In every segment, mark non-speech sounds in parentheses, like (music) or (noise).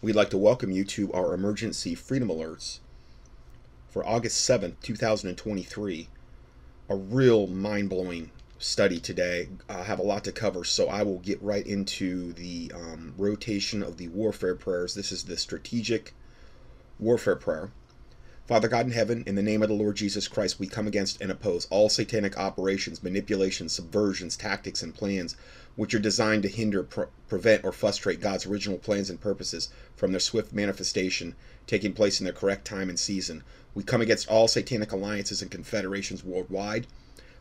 we'd like to welcome you to our emergency freedom alerts for August 7th, 2023. A real mind blowing study today. I have a lot to cover, so I will get right into the um, rotation of the warfare prayers. This is the strategic warfare prayer. Father God in heaven, in the name of the Lord Jesus Christ, we come against and oppose all satanic operations, manipulations, subversions, tactics, and plans which are designed to hinder, pre- prevent, or frustrate God's original plans and purposes from their swift manifestation taking place in their correct time and season. We come against all satanic alliances and confederations worldwide.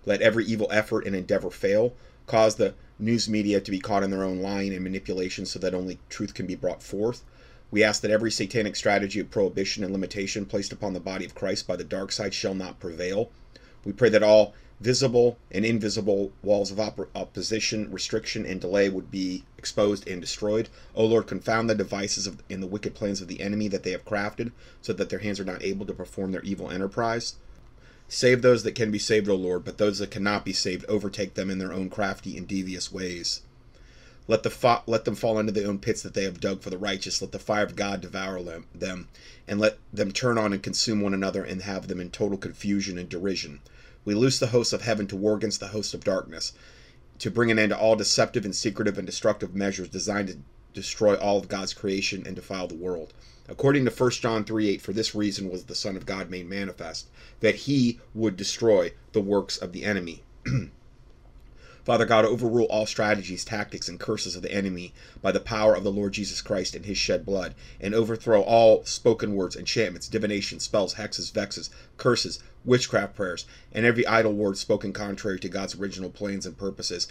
Let every evil effort and endeavor fail. Cause the news media to be caught in their own lying and manipulation so that only truth can be brought forth. We ask that every satanic strategy of prohibition and limitation placed upon the body of Christ by the dark side shall not prevail. We pray that all visible and invisible walls of op- opposition, restriction, and delay would be exposed and destroyed. O Lord, confound the devices of, and the wicked plans of the enemy that they have crafted, so that their hands are not able to perform their evil enterprise. Save those that can be saved, O Lord, but those that cannot be saved, overtake them in their own crafty and devious ways. Let the fa- let them fall into their own pits that they have dug for the righteous. Let the fire of God devour them, and let them turn on and consume one another, and have them in total confusion and derision. We loose the hosts of heaven to war against the hosts of darkness, to bring an end to all deceptive and secretive and destructive measures designed to destroy all of God's creation and defile the world. According to 1 John 3 8, for this reason was the Son of God made manifest, that he would destroy the works of the enemy. (clears throat) Father God, overrule all strategies, tactics, and curses of the enemy by the power of the Lord Jesus Christ and his shed blood, and overthrow all spoken words, enchantments, divination, spells, hexes, vexes, curses, witchcraft prayers, and every idle word spoken contrary to God's original plans and purposes,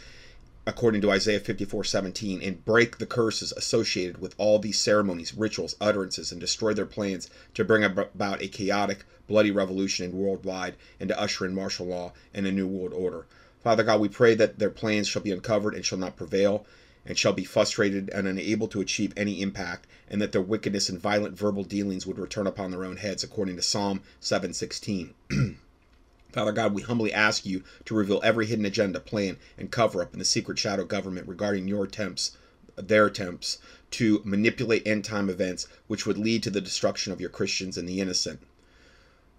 according to Isaiah 54 17, and break the curses associated with all these ceremonies, rituals, utterances, and destroy their plans to bring about a chaotic, bloody revolution worldwide and to usher in martial law and a new world order. Father God, we pray that their plans shall be uncovered and shall not prevail, and shall be frustrated and unable to achieve any impact, and that their wickedness and violent verbal dealings would return upon their own heads, according to Psalm 7:16. (clears throat) Father God, we humbly ask you to reveal every hidden agenda, plan, and cover up in the secret shadow government regarding your attempts, their attempts to manipulate end time events which would lead to the destruction of your Christians and the innocent.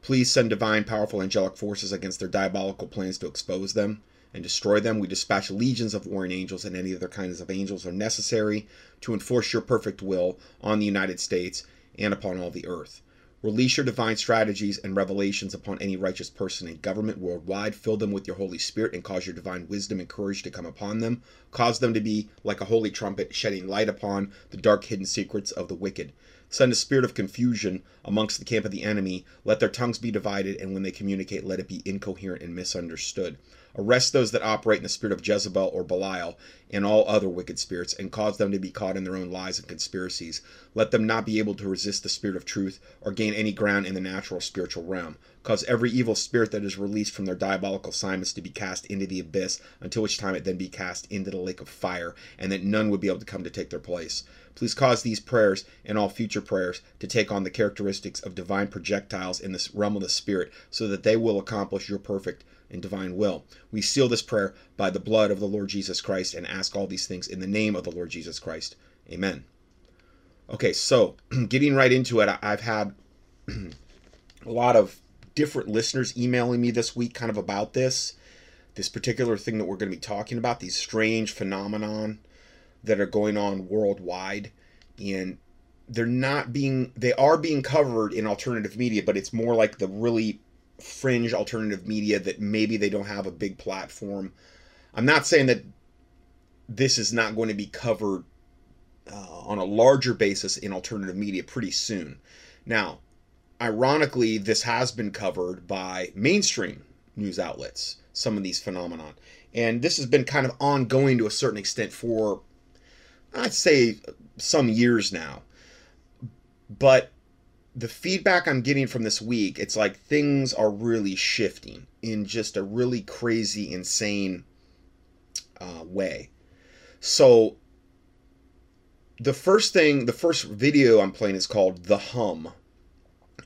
Please send divine, powerful angelic forces against their diabolical plans to expose them and destroy them. We dispatch legions of warring angels and any other kinds of angels are necessary to enforce your perfect will on the United States and upon all the earth. Release your divine strategies and revelations upon any righteous person in government worldwide. Fill them with your Holy Spirit and cause your divine wisdom and courage to come upon them. Cause them to be like a holy trumpet, shedding light upon the dark hidden secrets of the wicked. Send a spirit of confusion amongst the camp of the enemy. Let their tongues be divided, and when they communicate, let it be incoherent and misunderstood. Arrest those that operate in the spirit of Jezebel or Belial and all other wicked spirits, and cause them to be caught in their own lies and conspiracies. Let them not be able to resist the spirit of truth or gain any ground in the natural spiritual realm. Cause every evil spirit that is released from their diabolical assignments to be cast into the abyss, until which time it then be cast into the lake of fire, and that none would be able to come to take their place. Please cause these prayers and all future prayers to take on the characteristics of divine projectiles in this realm of the Spirit, so that they will accomplish your perfect and divine will. We seal this prayer by the blood of the Lord Jesus Christ and ask all these things in the name of the Lord Jesus Christ. Amen. Okay, so (clears throat) getting right into it, I've had (clears throat) a lot of different listeners emailing me this week kind of about this this particular thing that we're going to be talking about these strange phenomenon that are going on worldwide and they're not being they are being covered in alternative media but it's more like the really fringe alternative media that maybe they don't have a big platform. I'm not saying that this is not going to be covered uh, on a larger basis in alternative media pretty soon. Now ironically this has been covered by mainstream news outlets some of these phenomenon. And this has been kind of ongoing to a certain extent for I'd say some years now. But the feedback I'm getting from this week, it's like things are really shifting in just a really crazy, insane uh, way. So, the first thing, the first video I'm playing is called The Hum,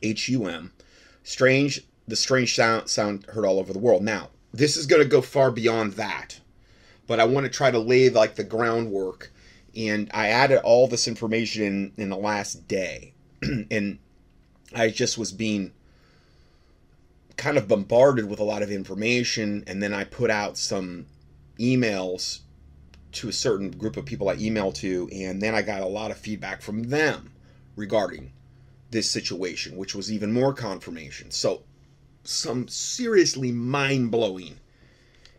H U M. Strange, the strange sound, sound heard all over the world. Now, this is going to go far beyond that, but I want to try to lay like the groundwork And I added all this information in, in the last day. (clears throat) and I just was being kind of bombarded with a lot of information. And then I put out some emails to a certain group of people I emailed to. And then I got a lot of feedback from them regarding this situation, which was even more confirmation. So, some seriously mind blowing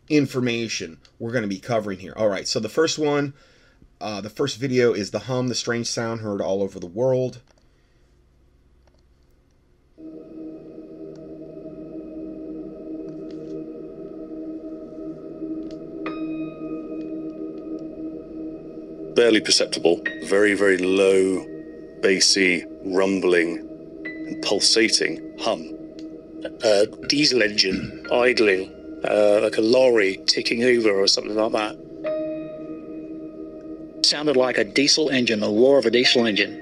information we're going to be covering here. All right, so the first one, uh, the first video is the hum, the strange sound heard all over the world. Barely perceptible, very, very low, bassy, rumbling, and pulsating hum. A diesel engine idling, uh, like a lorry ticking over or something like that. Sounded like a diesel engine, the roar of a diesel engine.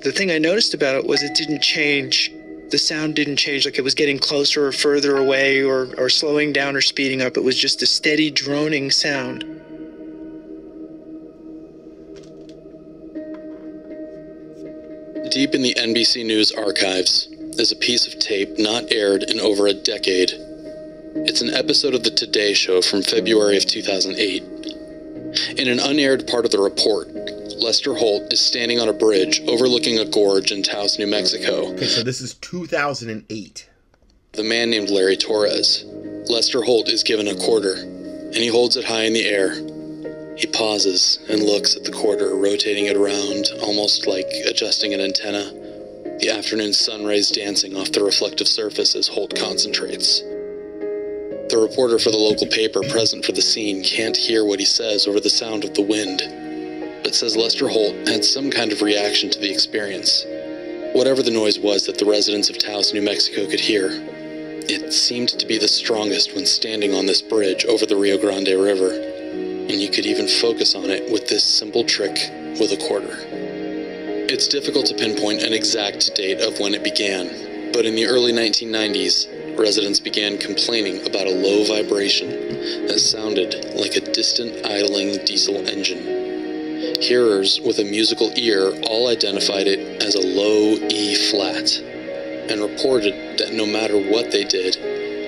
The thing I noticed about it was it didn't change. The sound didn't change, like it was getting closer or further away or, or slowing down or speeding up. It was just a steady droning sound. Deep in the NBC News archives is a piece of tape not aired in over a decade. It's an episode of The Today Show from February of 2008. In an unaired part of the report, Lester Holt is standing on a bridge overlooking a gorge in Taos, New Mexico. Okay, so this is 2008. The man named Larry Torres. Lester Holt is given a quarter, and he holds it high in the air. He pauses and looks at the quarter, rotating it around, almost like adjusting an antenna. The afternoon sun rays dancing off the reflective surface as Holt concentrates. The reporter for the local paper present for the scene can't hear what he says over the sound of the wind, but says Lester Holt had some kind of reaction to the experience. Whatever the noise was that the residents of Taos, New Mexico could hear, it seemed to be the strongest when standing on this bridge over the Rio Grande River and you could even focus on it with this simple trick with a quarter. It's difficult to pinpoint an exact date of when it began, but in the early 1990s, residents began complaining about a low vibration that sounded like a distant idling diesel engine. Hearers with a musical ear all identified it as a low E flat and reported that no matter what they did,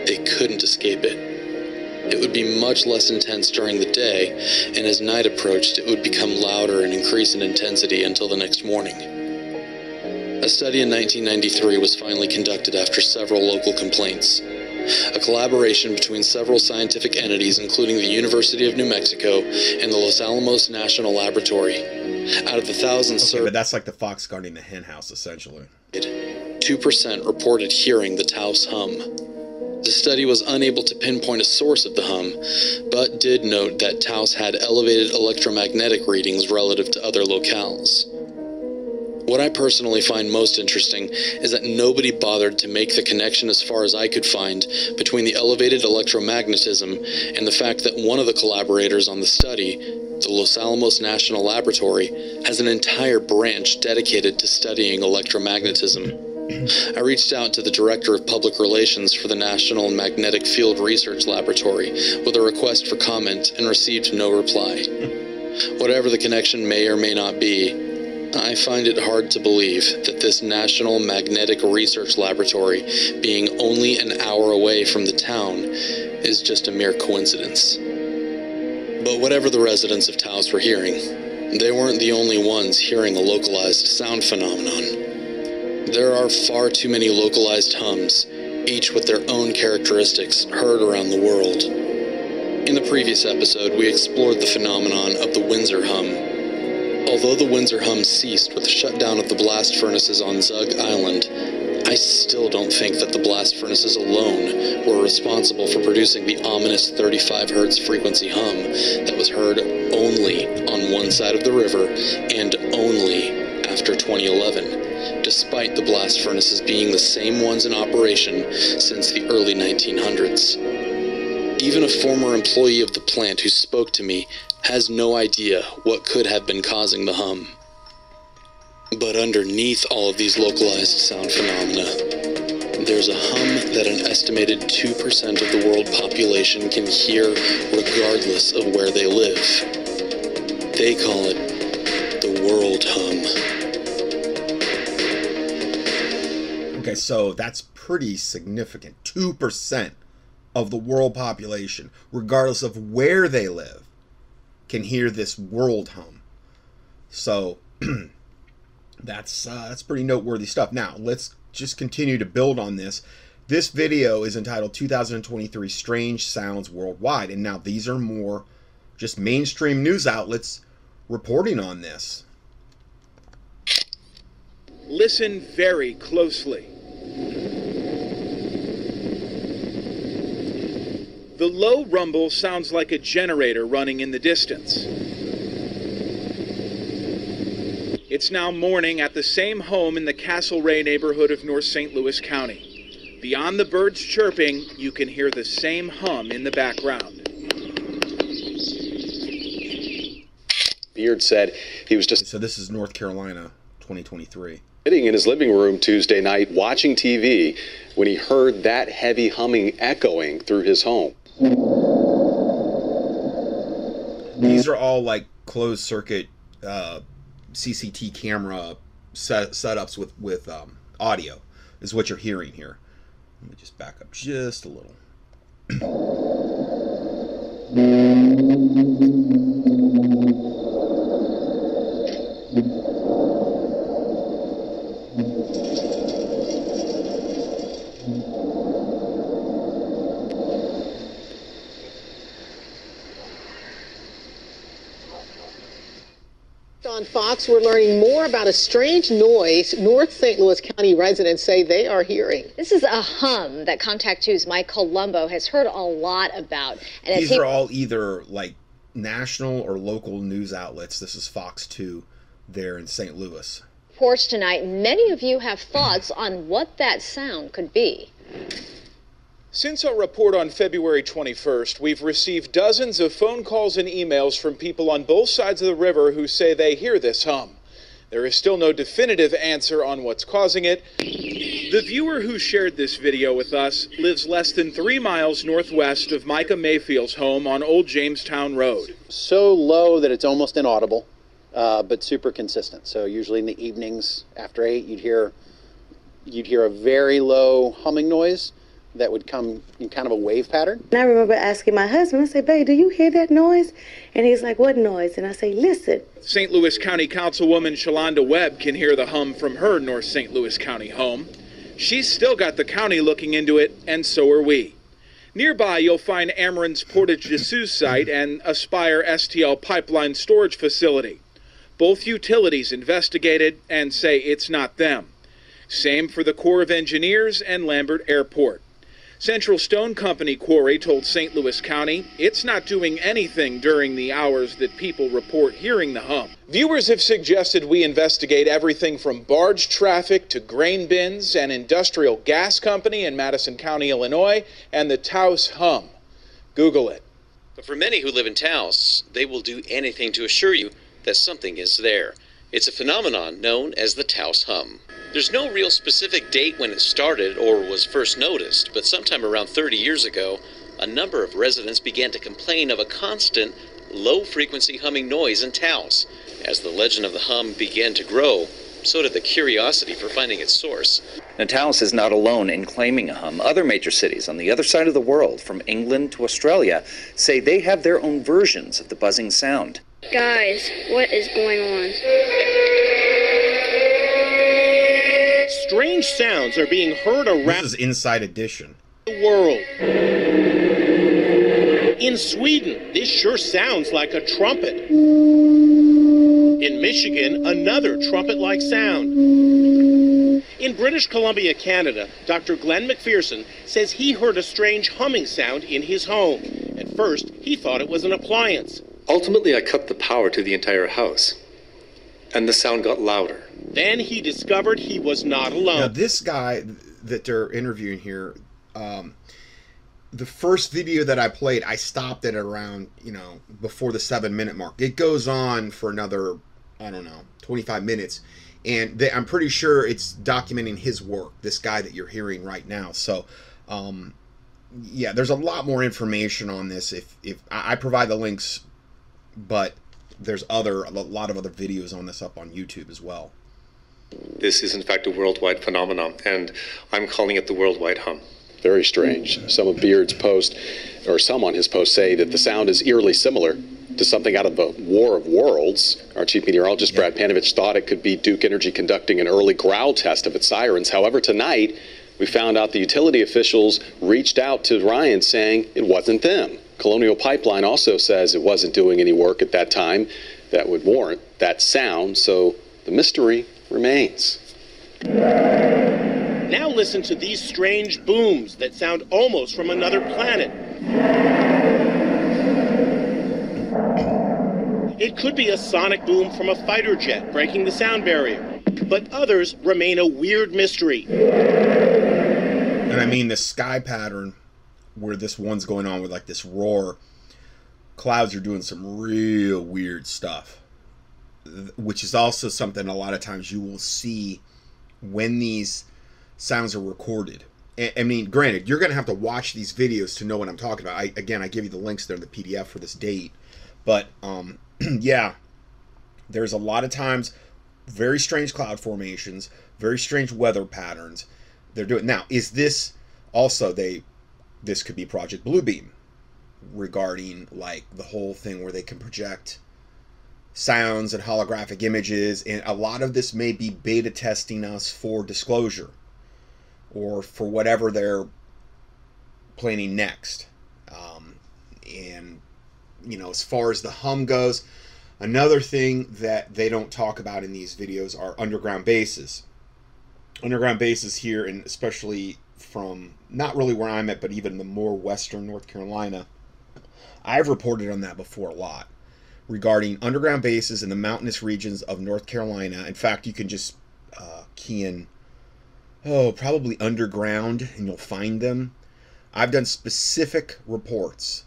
they couldn't escape it. It would be much less intense during the day, and as night approached, it would become louder and increase in intensity until the next morning. A study in 1993 was finally conducted after several local complaints. A collaboration between several scientific entities, including the University of New Mexico and the Los Alamos National Laboratory. Out of the thousands Okay, surveyed, but that's like the fox guarding the hen house, essentially. 2% reported hearing the Taos hum. The study was unable to pinpoint a source of the hum, but did note that Taos had elevated electromagnetic readings relative to other locales. What I personally find most interesting is that nobody bothered to make the connection, as far as I could find, between the elevated electromagnetism and the fact that one of the collaborators on the study, the Los Alamos National Laboratory, has an entire branch dedicated to studying electromagnetism. I reached out to the Director of Public Relations for the National Magnetic Field Research Laboratory with a request for comment and received no reply. Whatever the connection may or may not be, I find it hard to believe that this National Magnetic Research Laboratory, being only an hour away from the town, is just a mere coincidence. But whatever the residents of Taos were hearing, they weren't the only ones hearing a localized sound phenomenon. There are far too many localized hums, each with their own characteristics, heard around the world. In the previous episode, we explored the phenomenon of the Windsor hum. Although the Windsor hum ceased with the shutdown of the blast furnaces on Zug Island, I still don't think that the blast furnaces alone were responsible for producing the ominous 35 hertz frequency hum that was heard only on one side of the river and only after 2011, despite the blast furnaces being the same ones in operation since the early 1900s. Even a former employee of the plant who spoke to me has no idea what could have been causing the hum. But underneath all of these localized sound phenomena, there's a hum that an estimated 2% of the world population can hear regardless of where they live. They call it the world hum. Okay, so that's pretty significant. 2% of the world population, regardless of where they live, can hear this world hum. So (clears throat) that's uh, that's pretty noteworthy stuff. Now, let's just continue to build on this. This video is entitled 2023 Strange Sounds Worldwide. And now these are more just mainstream news outlets reporting on this. Listen very closely. The low rumble sounds like a generator running in the distance. It's now morning at the same home in the Castlereagh neighborhood of North St. Louis County. Beyond the birds chirping, you can hear the same hum in the background. Beard said he was just So this is North Carolina 2023. Sitting in his living room Tuesday night watching TV when he heard that heavy humming echoing through his home. These are all like closed circuit uh, CCT camera set, setups with with um, audio is what you're hearing here. Let me just back up just a little. On we're learning more about a strange noise North St. Louis County residents say they are hearing. This is a hum that Contact 2's Mike Colombo has heard a lot about. And These he are all either like national or local news outlets. This is Fox 2 there in St. Louis. reports tonight, many of you have thoughts on what that sound could be. Since our report on February 21st, we've received dozens of phone calls and emails from people on both sides of the river who say they hear this hum. There is still no definitive answer on what's causing it. The viewer who shared this video with us lives less than three miles northwest of Micah Mayfield's home on Old Jamestown Road. so low that it's almost inaudible, uh, but super consistent. So usually in the evenings after eight, you'd hear you'd hear a very low humming noise that would come in kind of a wave pattern. And I remember asking my husband, I said, babe, do you hear that noise? And he's like, what noise? And I say, listen. St. Louis County Councilwoman Shalonda Webb can hear the hum from her North St. Louis County home. She's still got the county looking into it, and so are we. Nearby, you'll find Ameren's Portage des Sioux site and Aspire STL pipeline storage facility. Both utilities investigated and say it's not them. Same for the Corps of Engineers and Lambert Airport. Central Stone Company Quarry told St. Louis County it's not doing anything during the hours that people report hearing the hum. Viewers have suggested we investigate everything from barge traffic to grain bins, an industrial gas company in Madison County, Illinois, and the Taos hum. Google it. But for many who live in Taos, they will do anything to assure you that something is there. It's a phenomenon known as the Taos hum. There's no real specific date when it started or was first noticed, but sometime around 30 years ago, a number of residents began to complain of a constant, low frequency humming noise in Taos. As the legend of the hum began to grow, so did the curiosity for finding its source. Taos is not alone in claiming a hum. Other major cities on the other side of the world, from England to Australia, say they have their own versions of the buzzing sound. Guys, what is going on? Strange sounds are being heard around. This around is Inside Edition. the world. In Sweden, this sure sounds like a trumpet. In Michigan, another trumpet like sound. In British Columbia, Canada, Dr. Glen MacPherson says he heard a strange humming sound in his home. At first, he thought it was an appliance. Ultimately, I cut the power to the entire house, and the sound got louder. Then he discovered he was not alone. Now, this guy that they're interviewing here, um, the first video that I played, I stopped it around, you know, before the seven minute mark. It goes on for another, I don't know, 25 minutes. And they, I'm pretty sure it's documenting his work, this guy that you're hearing right now. So, um, yeah, there's a lot more information on this. If, if I I provide the links, but there's other a lot of other videos on this up on YouTube as well. This is in fact a worldwide phenomenon, and I'm calling it the worldwide hum. Very strange. Some of Beard's posts, or some on his post, say that the sound is eerily similar to something out of the War of Worlds. Our chief meteorologist, Brad Panovich, thought it could be Duke Energy conducting an early growl test of its sirens. However, tonight, we found out the utility officials reached out to Ryan saying it wasn't them. Colonial Pipeline also says it wasn't doing any work at that time that would warrant that sound, so the mystery remains. Now listen to these strange booms that sound almost from another planet. It could be a sonic boom from a fighter jet breaking the sound barrier, but others remain a weird mystery. And I mean the sky pattern where this one's going on with like this roar, clouds are doing some real weird stuff, which is also something a lot of times you will see when these sounds are recorded. I mean, granted, you're going to have to watch these videos to know what I'm talking about. I, again, I give you the links there in the PDF for this date. But um, (clears throat) yeah, there's a lot of times very strange cloud formations, very strange weather patterns. They're doing now. Is this also they this could be Project Bluebeam regarding like the whole thing where they can project sounds and holographic images and a lot of this may be beta testing us for disclosure or for whatever they're planning next. Um, and you know as far as the hum goes another thing that they don't talk about in these videos are underground bases. Underground bases here and especially from not really where I'm at, but even the more western North Carolina. I've reported on that before a lot regarding underground bases in the mountainous regions of North Carolina. In fact, you can just uh, key in, oh, probably underground, and you'll find them. I've done specific reports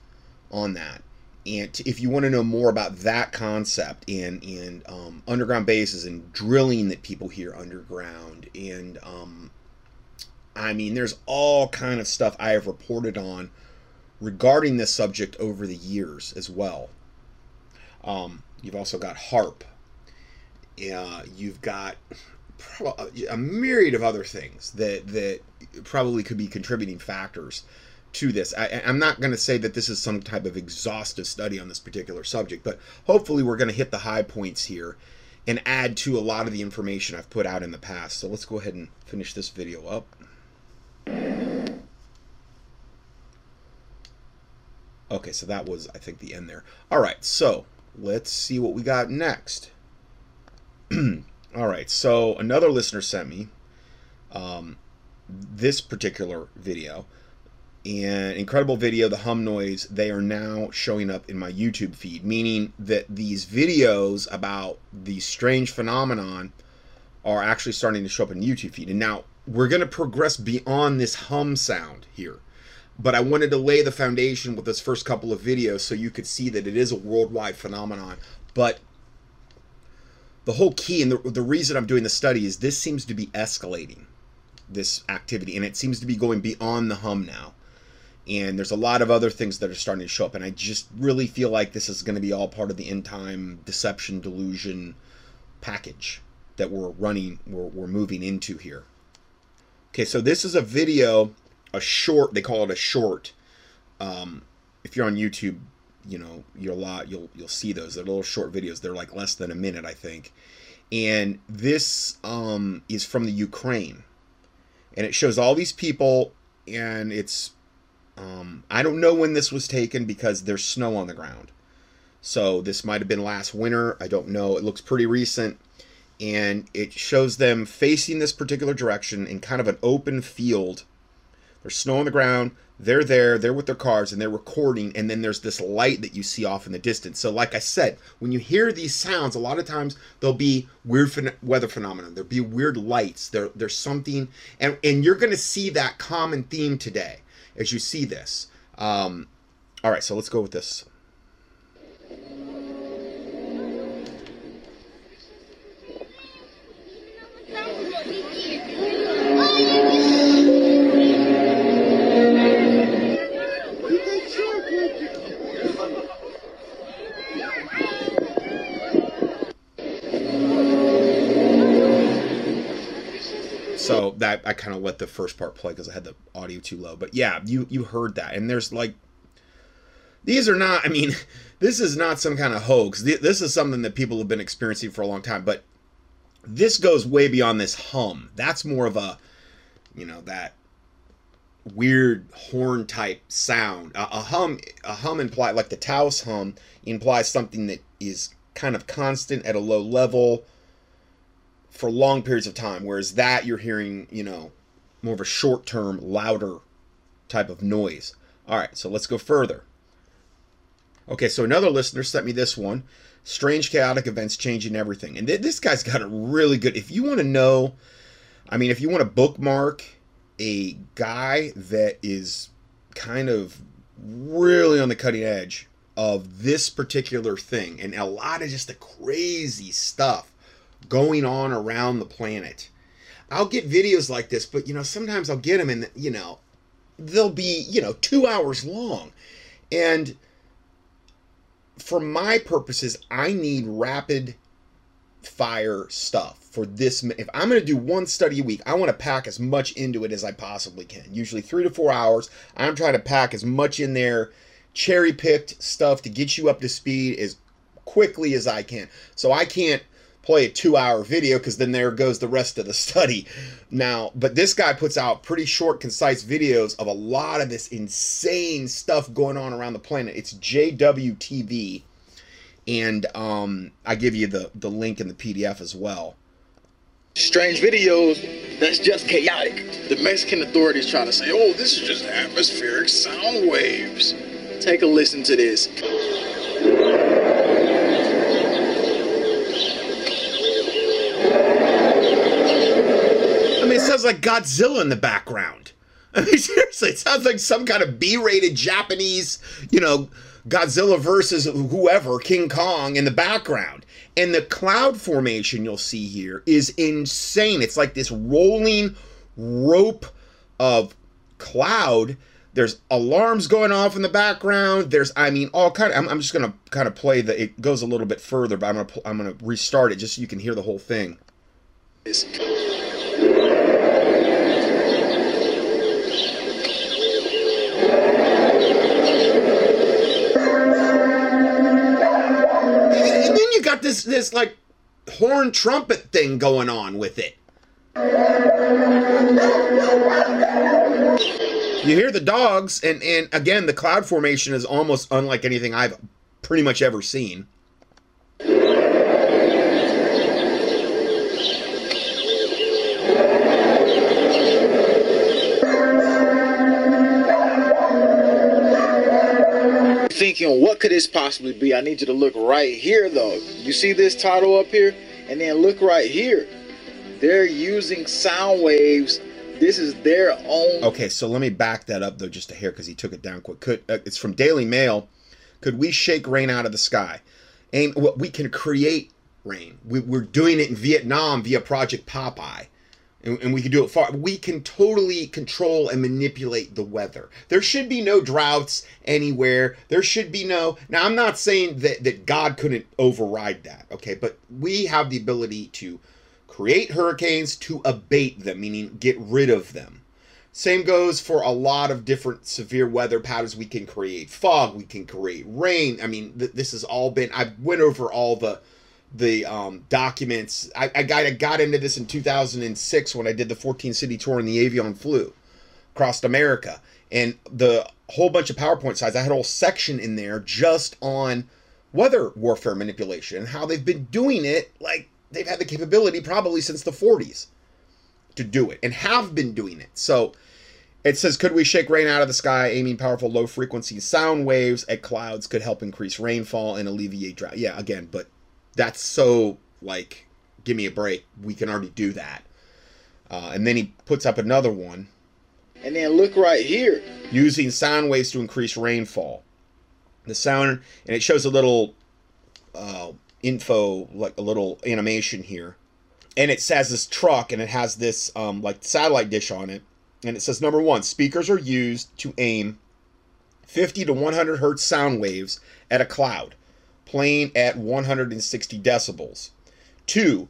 on that. And if you want to know more about that concept and, and um, underground bases and drilling that people hear underground and um, I mean, there's all kind of stuff I have reported on regarding this subject over the years as well. Um, you've also got HAARP. Uh, you've got a myriad of other things that that probably could be contributing factors to this. I, am not going to say that this is some type of exhaustive study on this particular subject, but hopefully we're going to hit the high points here and add to a lot of the information I've put out in the past. So let's go ahead and finish this video up. Okay, so that was, I think, the end there. All right, so let's see what we got next. (clears throat) All right, so another listener sent me um, this particular video. An incredible video, the hum noise, they are now showing up in my YouTube feed, meaning that these videos about the strange phenomenon are actually starting to show up in YouTube feed. And now we're going to progress beyond this hum sound here. But I wanted to lay the foundation with this first couple of videos so you could see that it is a worldwide phenomenon. But the whole key and the, the reason I'm doing the study is this seems to be escalating, this activity, and it seems to be going beyond the hum now. And there's a lot of other things that are starting to show up, and I just really feel like this is going to be all part of the end time deception delusion package that we're running, we're, we're moving into here. Okay, so this is a video, a short. They call it a short. Um, if you're on YouTube, you know you're a lot. You'll you'll see those. They're little short videos. They're like less than a minute, I think. And this um, is from the Ukraine, and it shows all these people, and it's um, I don't know when this was taken because there's snow on the ground. So this might have been last winter. I don't know. It looks pretty recent and it shows them facing this particular direction in kind of an open field. There's snow on the ground. They're there. They're with their cars and they're recording. And then there's this light that you see off in the distance. So, like I said, when you hear these sounds, a lot of times there'll be weird phen- weather phenomena. There'll be weird lights. There, there's something, and and you're going to see that common theme today as you see this. Um, all right, so let's go with this. So that I kind of let the first part play because I had the audio too low. But yeah, you you heard that, and there's like these are not. I mean, (laughs) this is not some kind of hoax. This is something that people have been experiencing for a long time. But this goes way beyond this hum. That's more of a, you know, that weird horn type sound. A, a hum, a hum imply like the Taos hum implies something that is kind of constant at a low level for long periods of time. Whereas that you're hearing, you know, more of a short term, louder type of noise. All right, so let's go further. Okay, so another listener sent me this one strange chaotic events changing everything and th- this guy's got a really good if you want to know i mean if you want to bookmark a guy that is kind of really on the cutting edge of this particular thing and a lot of just the crazy stuff going on around the planet i'll get videos like this but you know sometimes i'll get them and you know they'll be you know two hours long and for my purposes, I need rapid fire stuff for this. If I'm going to do one study a week, I want to pack as much into it as I possibly can. Usually three to four hours. I'm trying to pack as much in there, cherry picked stuff to get you up to speed as quickly as I can. So I can't play a two hour video because then there goes the rest of the study. Now, but this guy puts out pretty short, concise videos of a lot of this insane stuff going on around the planet. It's JWTV. And um, I give you the, the link in the PDF as well. Strange videos, that's just chaotic. The Mexican authorities try to say, oh, this is just atmospheric sound waves. Take a listen to this. it sounds like Godzilla in the background. (laughs) I mean, seriously, it sounds like some kind of B-rated Japanese, you know, Godzilla versus whoever, King Kong in the background. And the cloud formation you'll see here is insane. It's like this rolling rope of cloud. There's alarms going off in the background. There's, I mean, all kind of. I'm, I'm just gonna kind of play the. It goes a little bit further, but I'm gonna I'm gonna restart it just so you can hear the whole thing. Got this this like horn trumpet thing going on with it. You hear the dogs, and and again, the cloud formation is almost unlike anything I've pretty much ever seen. Thinking, what could this possibly be? I need you to look right here, though. You see this title up here? And then look right here. They're using sound waves. This is their own. Okay, so let me back that up, though, just a hair, because he took it down quick. Could, uh, it's from Daily Mail. Could we shake rain out of the sky? Aim, well, we can create rain. We, we're doing it in Vietnam via Project Popeye and, and we can do it far. We can totally control and manipulate the weather. There should be no droughts anywhere. There should be no. Now, I'm not saying that that God couldn't override that, okay, but we have the ability to create hurricanes to abate them, meaning get rid of them. Same goes for a lot of different severe weather patterns. We can create fog, we can create rain. I mean, th- this has all been. I went over all the the um, documents. I, I got I got into this in 2006 when I did the 14 city tour in the Avian flu across America, and the whole bunch of PowerPoint slides. I had a whole section in there just on weather warfare manipulation and how they've been doing it. Like they've had the capability probably since the 40s to do it and have been doing it. So. It says, could we shake rain out of the sky, aiming powerful low frequency sound waves at clouds could help increase rainfall and alleviate drought. Yeah, again, but that's so like give me a break we can already do that. Uh, and then he puts up another one. And then look right here. Using sound waves to increase rainfall. The sound and it shows a little uh, info like a little animation here. And it says this truck and it has this um, like satellite dish on it. And it says number one speakers are used to aim 50 to 100 hertz sound waves at a cloud playing at 160 decibels. Two,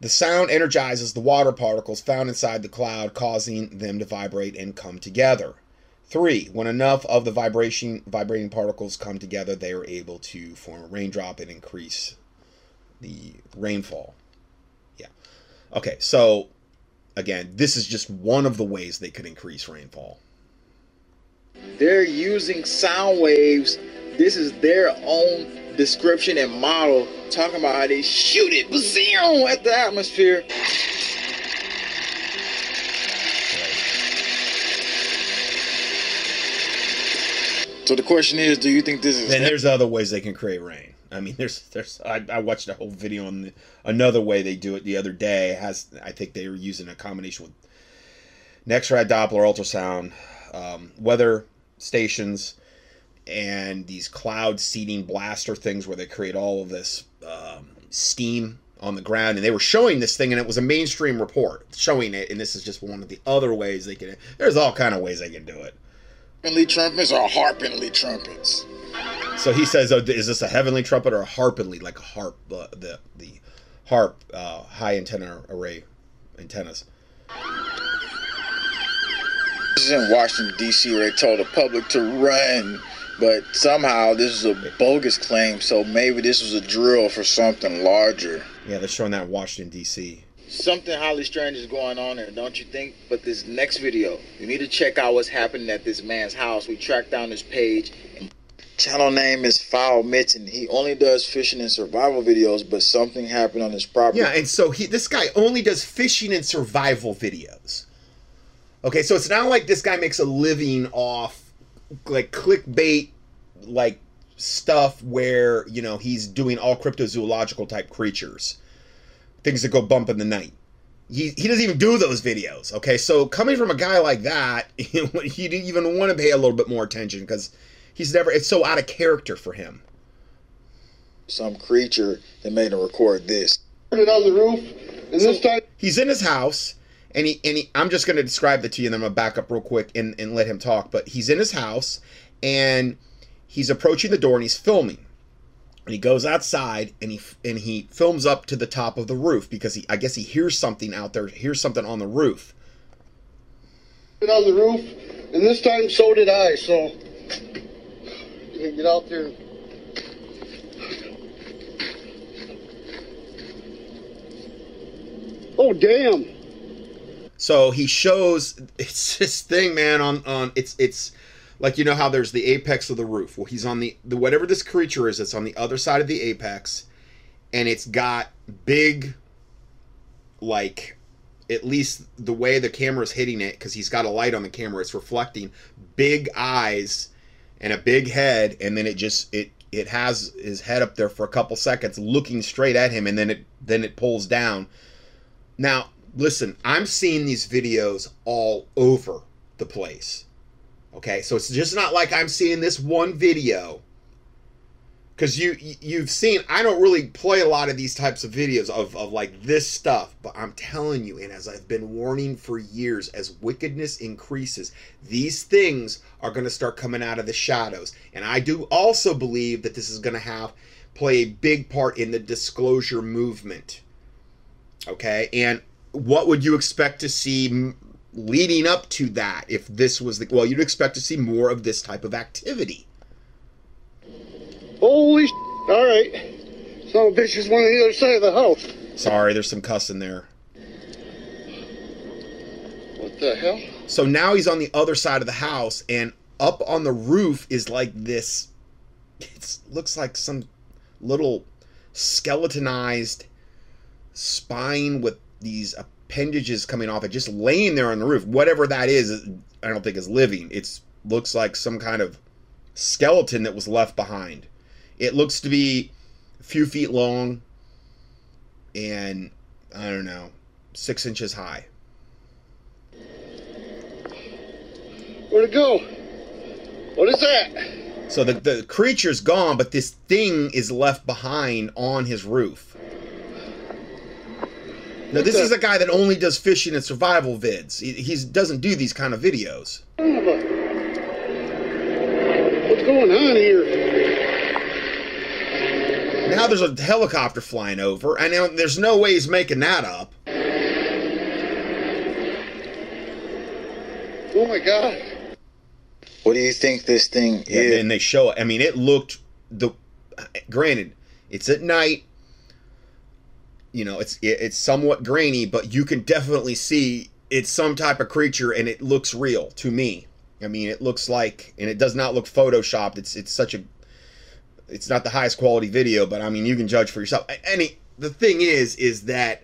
The sound energizes the water particles found inside the cloud, causing them to vibrate and come together. Three, when enough of the vibration vibrating particles come together, they are able to form a raindrop and increase the rainfall. Yeah. Okay, so again, this is just one of the ways they could increase rainfall. They're using sound waves. This is their own description and model talking about how they shoot it bazing, at the atmosphere. So the question is, do you think this is? And there's other ways they can create rain. I mean, (laughs) there's there's I, I watched a whole video on the, another way they do it the other day. It has I think they were using a combination with NEXRAD Doppler ultrasound, um, weather stations, and these cloud seeding blaster things where they create all of this um, steam on the ground. And they were showing this thing, and it was a mainstream report showing it. And this is just one of the other ways they can. There's all kind of ways they can do it. Heavenly trumpets or harpingly trumpets? So he says, oh, "Is this a heavenly trumpet or a harpingly, like a harp, uh, the the HAARP uh, high antenna array antennas?" This is in Washington D.C. where they told the public to run, but somehow this is a bogus claim. So maybe this was a drill for something larger. Yeah, they're showing that in Washington D.C. Something highly strange is going on there, don't you think? But this next video, you need to check out what's happening at this man's house. We tracked down his page. And channel name is Foul Mitten. He only does fishing and survival videos, but something happened on his property. Yeah, and so he this guy only does fishing and survival videos. Okay, so it's not like this guy makes a living off like clickbait like stuff where, you know, he's doing all cryptozoological type creatures. Things that go bump in the night. He, he doesn't even do those videos. Okay, so coming from a guy like that, (laughs) you even want to pay a little bit more attention because he's never. It's so out of character for him. Some creature that made him record this. Put it on the roof, and this time He's in his house, and he and he, I'm just going to describe it to you, and I'm going to back up real quick and, and let him talk. But he's in his house, and he's approaching the door, and he's filming. And he goes outside, and he and he films up to the top of the roof because he I guess he hears something out there, hears something on the roof. on the roof, and this time so did I. So you can get out there. Oh damn! So he shows (laughs) it's this thing, man. On on it's it's like you know how there's the apex of the roof. Well, he's on the the whatever this creature is. It's on the other side of the apex, and it's got big, like, at least the way the camera's hitting it because he's got a light on the camera. It's reflecting big eyes and a big head, and then it just it it has his head up there for a couple seconds, looking straight at him, and then it then it pulls down. Now, listen, I'm seeing these videos all over the place. Okay, so it's just not like I'm seeing this one video. Because you you've seen, I don't really play a lot of these types of videos of, of like this stuff, but I'm telling you, and as I've been warning for years, as wickedness increases, these things are going to start coming out of the shadows. And I do also believe that this is going to have play a big part in the disclosure movement. Okay, and what would you expect to see leading up to that if this was the well you'd expect to see more of this type of activity Holy sh- All right. Some bitch is one on the other side of the house. sorry there's some cussing there What the hell? so now he's on the other side of the house and up on the roof is like this it looks like some little skeletonized spine with these appendages coming off it just laying there on the roof whatever that is i don't think is living It looks like some kind of skeleton that was left behind it looks to be a few feet long and i don't know six inches high Where'd it go? What is that? So the, the creature's gone, but this thing is left behind on his roof. Now, this is a guy that only does fishing and survival vids. He he's, doesn't do these kind of videos. Son of a- What's going on here? Now there's a helicopter flying over, and now there's no way he's making that up. Oh my god. What do you think this thing Yeah, is? and they show. I mean, it looked the. Granted, it's at night. You know, it's it, it's somewhat grainy, but you can definitely see it's some type of creature, and it looks real to me. I mean, it looks like, and it does not look photoshopped. It's it's such a. It's not the highest quality video, but I mean, you can judge for yourself. Any the thing is, is that,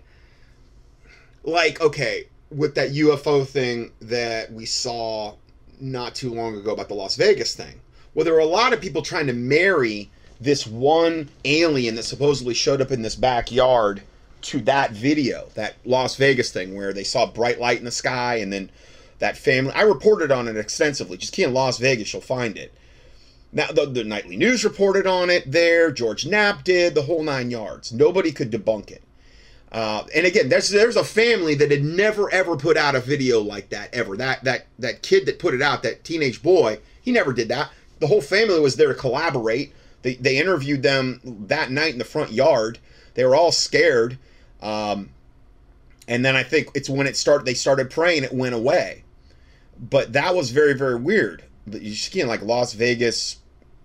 like, okay, with that UFO thing that we saw not too long ago about the Las Vegas thing. Well, there were a lot of people trying to marry this one alien that supposedly showed up in this backyard to that video, that Las Vegas thing where they saw bright light in the sky and then that family. I reported on it extensively. Just key in Las Vegas, you'll find it. Now, the, the nightly news reported on it there. George Knapp did the whole nine yards. Nobody could debunk it. Uh, and again, there's there's a family that had never ever put out a video like that ever. That that that kid that put it out, that teenage boy, he never did that. The whole family was there to collaborate. They they interviewed them that night in the front yard. They were all scared. Um, and then I think it's when it started. They started praying. It went away. But that was very very weird. But You just can't like Las Vegas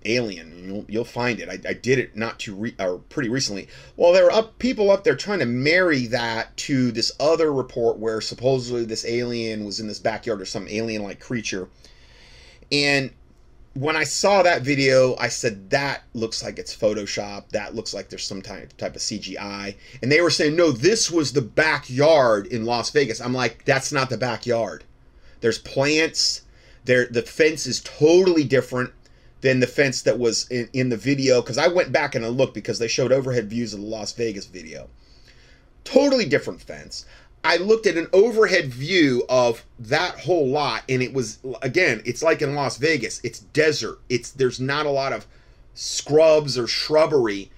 alien you'll, you'll find it I, I did it not too re, or pretty recently well there were up people up there trying to marry that to this other report where supposedly this alien was in this backyard or some alien like creature and when i saw that video i said that looks like it's photoshop. That looks like there's some type, type of cgi and they were saying no this was the backyard in las vegas. I'm like that's not the backyard. There's plants. There the fence is totally different than the fence that was in, in the video. Because I went back and I looked because they showed overhead views of the Las Vegas video. Totally different fence. I looked at an overhead view of that whole lot and it was again, it's like in Las Vegas. It's desert. It's there's not a lot of scrubs or shrubbery.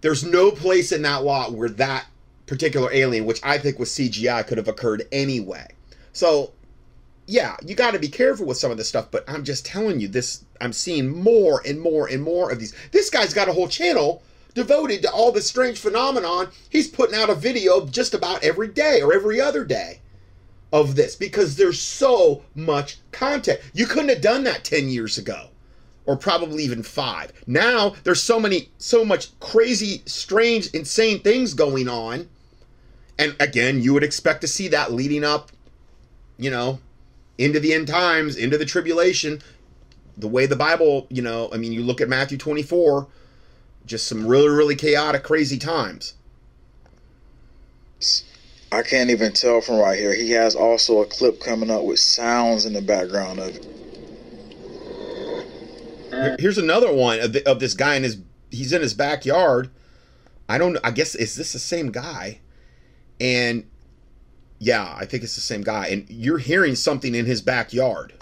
There's no place in that lot where that particular alien, which I think was CGI, could have occurred anyway. So yeah, you got to be careful with some of this stuff, but I'm just telling you, this I'm seeing more and more and more of these. This guy's got a whole channel devoted to all this strange phenomenon. He's putting out a video just about every day or every other day of this because there's so much content. You couldn't have done that 10 years ago or probably even 5. Now there's so many so much crazy, strange, insane things going on. And again, you would expect to see that leading up, you know, into the end times, into the tribulation, the way the Bible, you know, I mean, you look at Matthew 24, just some really, really chaotic, crazy times. I can't even tell from right here. He has also a clip coming up with sounds in the background of it. Here's another one of, the, of this guy in his, he's in his backyard. I don't, I guess, is this the same guy? And yeah, I think it's the same guy. And you're hearing something in his backyard.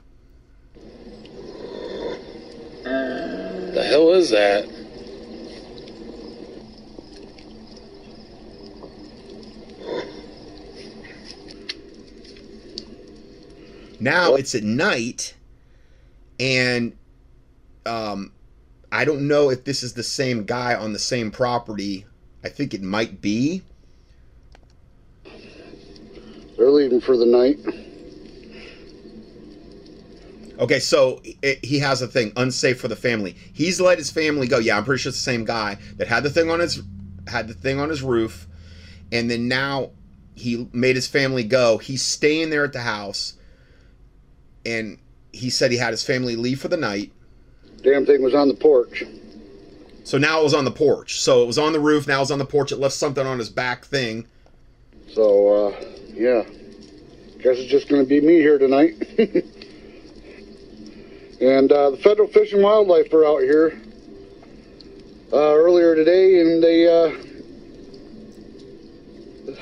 The hell is that? Now it's at night, and um, I don't know if this is the same guy on the same property. I think it might be. They're leaving for the night. Okay, so it, he has a thing unsafe for the family. He's let his family go. Yeah, I'm pretty sure it's the same guy that had the thing on his had the thing on his roof, and then now he made his family go. He's staying there at the house, and he said he had his family leave for the night. Damn thing was on the porch. So now it was on the porch. So it was on the roof. Now it's on the porch. It left something on his back thing. So, uh, yeah. Guess it's just going to be me here tonight. (laughs) and uh, the Federal Fish and Wildlife are out here uh, earlier today, and they. Uh,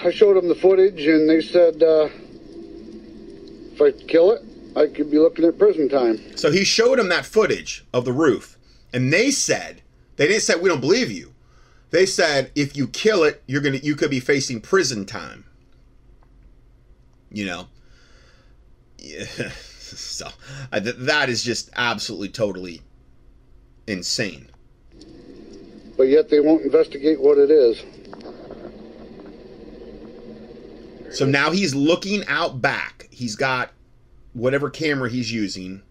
I showed them the footage, and they said uh, if I kill it, I could be looking at prison time. So he showed him that footage of the roof, and they said they didn't say we don't believe you. They said if you kill it, you're gonna you could be facing prison time. You know. Yeah. (laughs) so uh, th- that is just absolutely totally insane. but yet they won't investigate what it is. So now he's looking out back. He's got whatever camera he's using,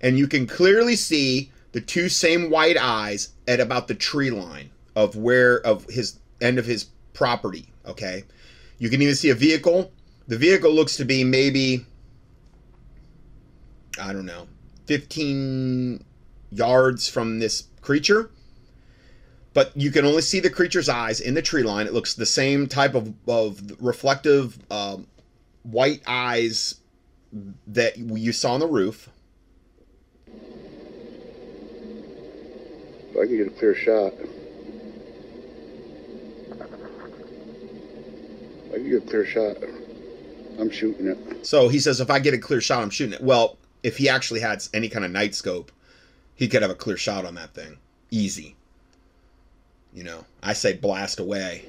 and you can clearly see the two same white eyes at about the tree line of where of his end of his property. Okay, you can even see a vehicle. The vehicle looks to be maybe I don't know, 15 yards from this creature. But you can only see the creature's eyes in the tree line. It looks the same type of, of reflective um, white eyes that you saw on the roof. If I can get a clear shot. If I can get a clear shot. I'm shooting it. So he says, if I get a clear shot, I'm shooting it. Well, if he actually had any kind of night scope, he could have a clear shot on that thing. Easy. You know, I say blast away.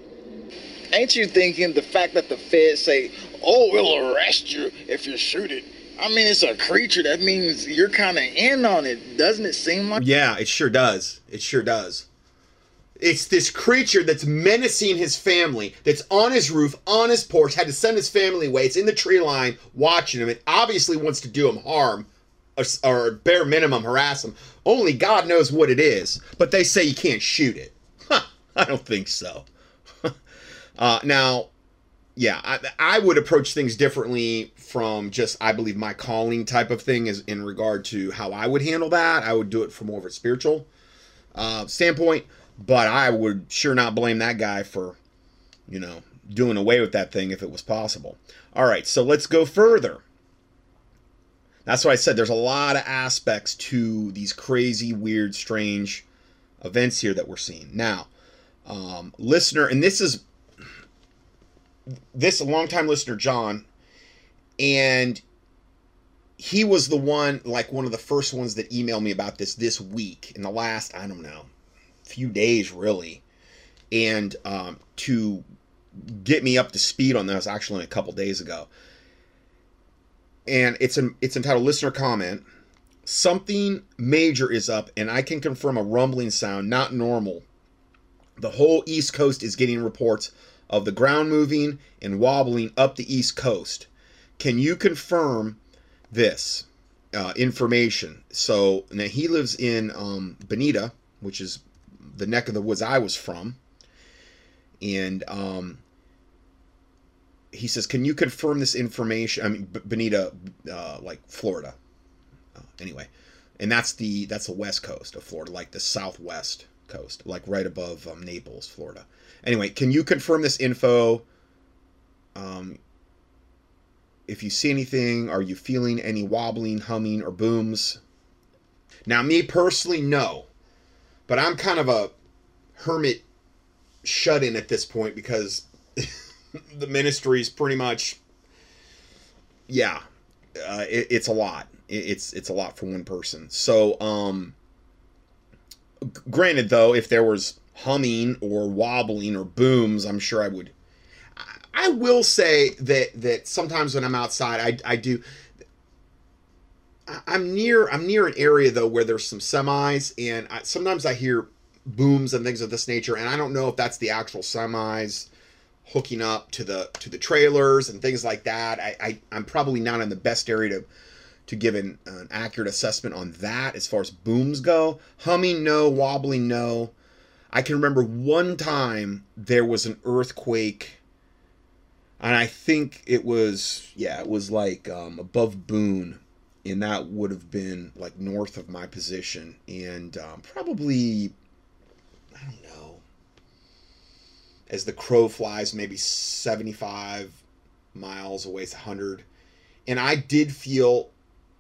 Ain't you thinking the fact that the feds say, oh, we'll arrest you if you shoot it? I mean, it's a creature. That means you're kind of in on it. Doesn't it seem like? Yeah, it sure does. It sure does. It's this creature that's menacing his family, that's on his roof, on his porch, had to send his family away. It's in the tree line watching him. It obviously wants to do him harm or, or bare minimum harass him. Only God knows what it is. But they say you can't shoot it. Huh, I don't think so. Uh, now, yeah, I, I would approach things differently from just, I believe, my calling type of thing is in regard to how I would handle that. I would do it from more of a spiritual uh, standpoint but I would sure not blame that guy for, you know, doing away with that thing if it was possible. All right, so let's go further. That's why I said there's a lot of aspects to these crazy, weird, strange events here that we're seeing. Now, um, listener, and this is this longtime listener, John, and he was the one, like one of the first ones that emailed me about this this week in the last, I don't know, few days really, and um, to get me up to speed on this actually a couple days ago. And it's an it's entitled listener comment. Something major is up, and I can confirm a rumbling sound, not normal. The whole East Coast is getting reports of the ground moving and wobbling up the East Coast. Can you confirm this uh, information? So now he lives in um, Bonita, which is the neck of the woods I was from. And um, he says, "Can you confirm this information?" I mean, Bonita, uh, like Florida. Uh, anyway, and that's the that's the west coast of Florida, like the southwest coast, like right above um, Naples, Florida. Anyway, can you confirm this info? Um, if you see anything, are you feeling any wobbling, humming, or booms? Now, me personally, no. But I'm kind of a hermit shut in at this point because (laughs) the ministry is pretty much, yeah, uh, it, it's a lot. It, it's it's a lot for one person. So, um, granted, though, if there was humming or wobbling or booms, I'm sure I would. I will say that that sometimes when I'm outside, I I do. I'm near I'm near an area though where there's some semis, and I, sometimes I hear booms and things of this nature, and I don't know if that's the actual semis hooking up to the to the trailers and things like that. I, I I'm probably not in the best area to to give an, an accurate assessment on that as far as booms go. Humming, no. Wobbling, no. I can remember one time there was an earthquake, and I think it was yeah, it was like um, above Boone and that would have been like north of my position and um, probably i don't know as the crow flies maybe 75 miles away it's 100 and i did feel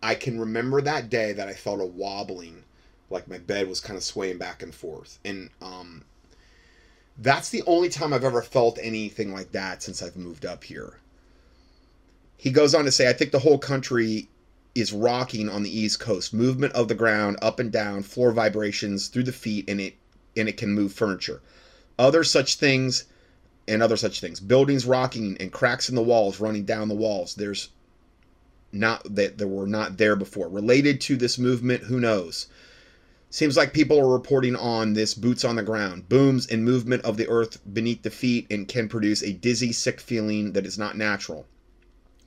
i can remember that day that i felt a wobbling like my bed was kind of swaying back and forth and um, that's the only time i've ever felt anything like that since i've moved up here he goes on to say i think the whole country is rocking on the East Coast. Movement of the ground up and down, floor vibrations through the feet, and it and it can move furniture. Other such things and other such things. Buildings rocking and cracks in the walls running down the walls. There's not that there were not there before. Related to this movement, who knows? Seems like people are reporting on this boots on the ground, booms and movement of the earth beneath the feet, and can produce a dizzy, sick feeling that is not natural.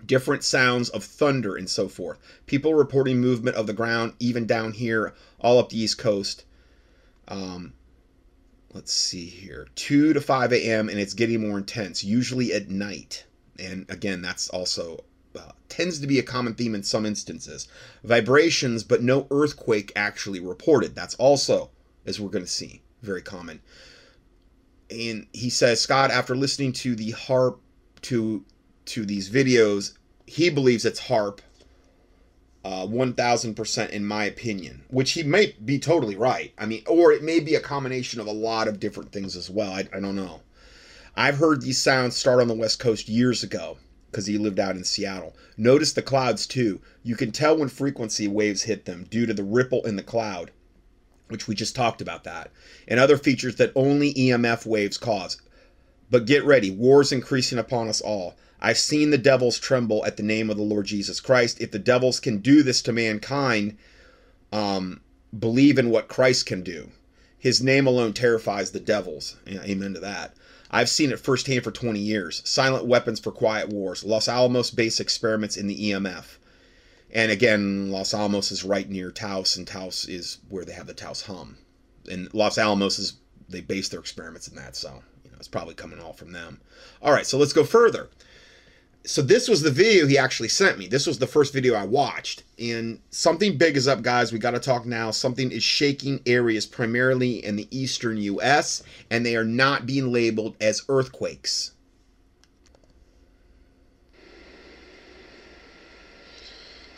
Different sounds of thunder and so forth. People reporting movement of the ground, even down here, all up the East Coast. Um, let's see here 2 to 5 a.m., and it's getting more intense, usually at night. And again, that's also tends to be a common theme in some instances. Vibrations, but no earthquake actually reported. That's also, as we're going to see, very common. And he says, Scott, after listening to the HAARP to to these videos, he believes it's HAARP. Uh, 1000% in my opinion, which he may be totally right. I mean, or it may be a combination of a lot of different things as well. I, I don't know. I've heard these sounds start on the West Coast years ago because he lived out in Seattle. Notice the clouds too. You can tell when frequency waves hit them due to the ripple in the cloud, which we just talked about that, and other features that only EMF waves cause. But get ready, war's increasing upon us all. I've seen the devils tremble at the name of the Lord Jesus Christ. If the devils can do this to mankind, um, believe in what Christ can do. His name alone terrifies the devils. Amen to that. I've seen it firsthand for 20 years. Silent weapons for quiet wars. Los Alamos base experiments in the EMF. And again, Los Alamos is right near Taos, and Taos is where they have the Taos hum. And Los Alamos is, they base their experiments in that, so, you know, it's probably coming all from them. All right, so let's go further so this was the video he actually sent me. This was the first video I watched. And something big is up, guys. We got to talk now. Something is shaking areas primarily in the eastern U.S., and they are not being labeled as earthquakes.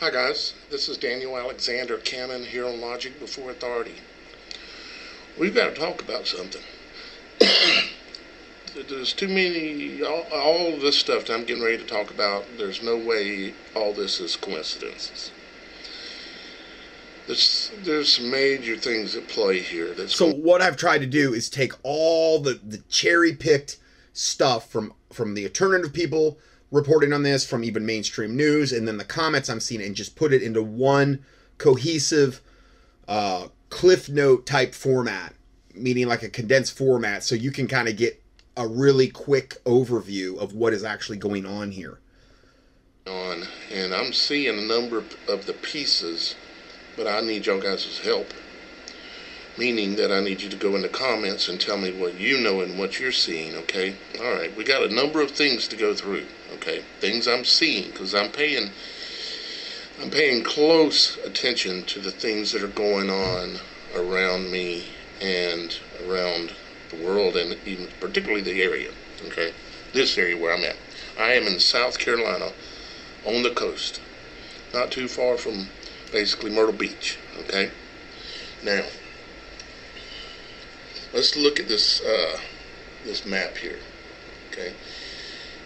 Hi, guys. This is Daniel Alexander Cannon here on Logic Before Authority. We've got to talk about something. There's too many all, all this stuff that I'm getting ready to talk about. There's no way all this is coincidences. There's there's some major things at play here. That's so what I've tried to do is take all the the cherry picked stuff from from the alternative people reporting on this, from even mainstream news, and then the comments I'm seeing, and just put it into one cohesive uh, cliff note type format, meaning like a condensed format, so you can kind of get a really quick overview of what is actually going on here. On, and I'm seeing a number of the pieces, but I need y'all guys' help. Meaning that I need you to go in the comments and tell me what you know and what you're seeing, okay? All right, we got a number of things to go through, okay? Things I'm seeing, because I'm paying. I'm paying close attention to the things that are going on around me and around the world and even particularly the area. Okay, this area where I'm at. I am in South Carolina, on the coast, not too far from basically Myrtle Beach. Okay, now let's look at this uh, this map here. Okay,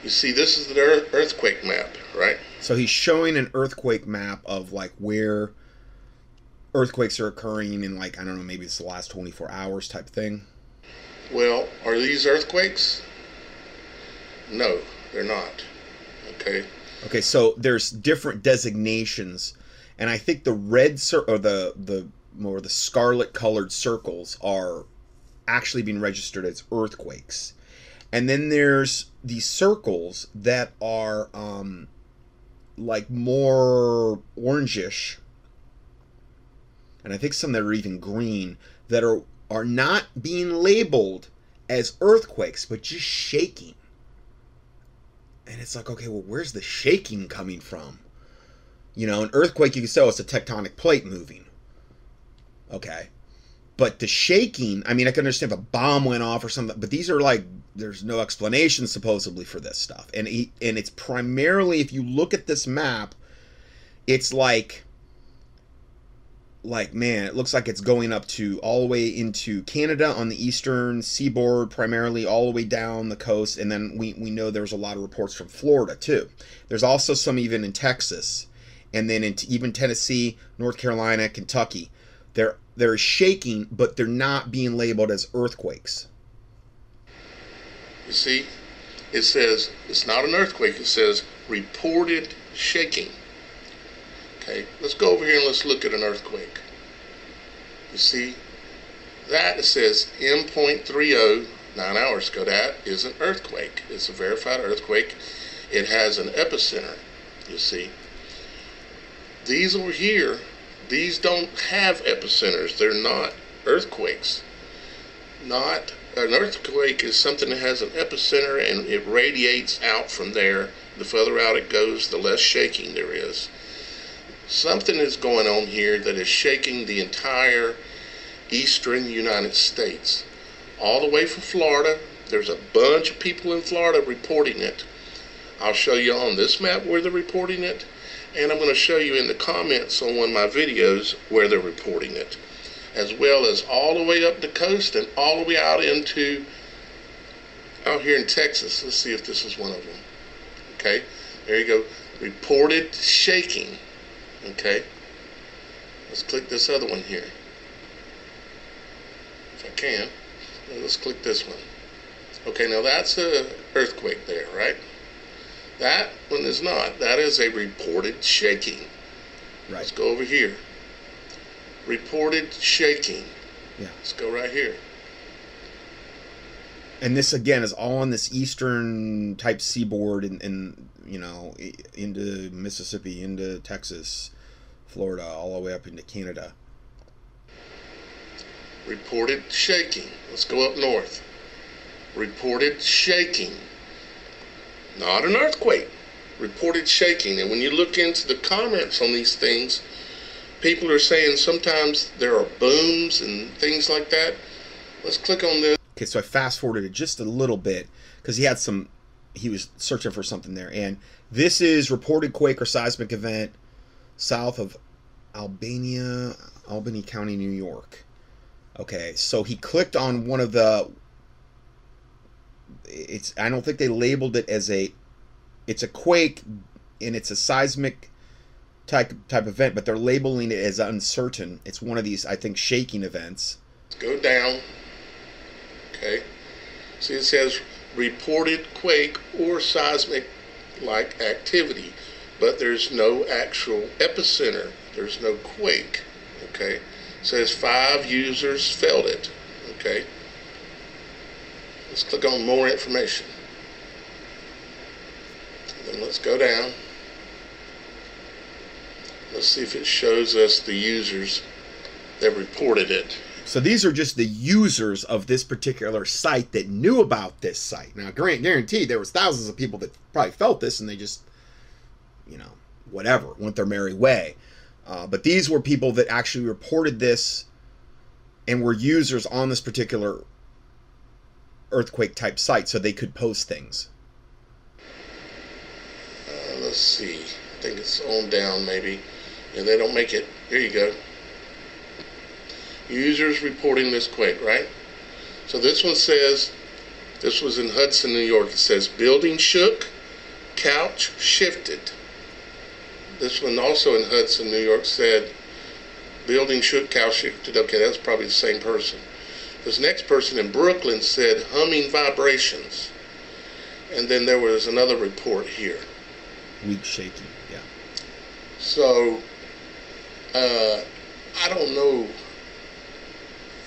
you see this is the earthquake map, right? So he's showing an earthquake map of like where earthquakes are occurring in like I don't know maybe it's the last 24 hours type thing. Well, are these earthquakes? No, they're not. Okay. Okay, so there's different designations, and I think the red cir- or the the more the scarlet colored circles are actually being registered as earthquakes, and then there's these circles that are um, like more orangish, and I think some that are even green that are are not being labeled as earthquakes, but just shaking. And it's like, okay, well, where's the shaking coming from? You know, an earthquake, you can say, oh, it's a tectonic plate moving. Okay. But the shaking, I mean, I can understand if a bomb went off or something, but these are like, there's no explanation supposedly for this stuff. And, he, and it's primarily, if you look at this map, it's like like man it looks like it's going up to all the way into canada on the eastern seaboard primarily all the way down the coast. And then we, we know there's a lot of reports from florida too. There's also some even in texas and then in even tennessee north carolina kentucky. They're they're shaking but they're not being labeled as earthquakes. You see it says it's not an earthquake. It says reported shaking Okay, let's go over here and let's look at an earthquake. You see, that it says M.30 nine hours ago. That is an earthquake. It's a verified earthquake. It has an epicenter. You see, these over here, these don't have epicenters. They're not earthquakes. Not an earthquake is something that has an epicenter and it radiates out from there. The further out it goes, the less shaking there is. Something is going on here that is shaking the entire eastern United States. All the way from Florida, there's a bunch of people in Florida reporting it. I'll show you on this map where they're reporting it, and I'm going to show you in the comments on one of my videos where they're reporting it as well as all the way up the coast and all the way out into out here in Texas. Let's see if this is one of them. Okay, there you go. Reported shaking. Okay, let's click this other one here. If I can, let's click this one. Okay, now that's a earthquake there, right? That one is not. That is a reported shaking. Right. Let's go over here reported shaking. Yeah. Let's go right here. And this again is all on this eastern type seaboard and, and you know into Mississippi, into Texas, Florida, all the way up into Canada. Reported shaking. Let's go up north. Reported shaking. Not an earthquake. Reported shaking. And when you look into the comments on these things, people are saying sometimes there are booms and things like that. Let's click on this. Okay, so I fast forwarded it just a little bit because he had some, he was searching for something there. And this is reported quake or seismic event south of Albania, Albany County, New York. Okay, so he clicked on one of the. It's I don't think they labeled it as a. It's a quake, and it's a seismic type type event, but they're labeling it as uncertain. It's one of these, I think, shaking events. Go down. Okay. See, it says reported quake or seismic like activity, but there's no actual epicenter. There's no quake. Okay. It says five users felt it. Okay. Let's click on more information. Then let's go down. Let's see if it shows us the users that reported it. So these are just the users of this particular site that knew about this site. Now, grant guaranteed there was thousands of people that probably felt this and they just, you know, whatever, went their merry way. Uh, but these were people that actually reported this and were users on this particular earthquake type site so they could post things. Uh, let's see. I think it's on down maybe and they don't make it. Here you go. Users reporting this quake, right? So this one says, this was in Hudson, New York. It says building shook, couch shifted. This one also in Hudson, New York said building shook, shifted. Okay, that's probably the same person. This next person in Brooklyn said humming vibrations. And then there was another report here. Weak shaking, yeah. So uh, I don't know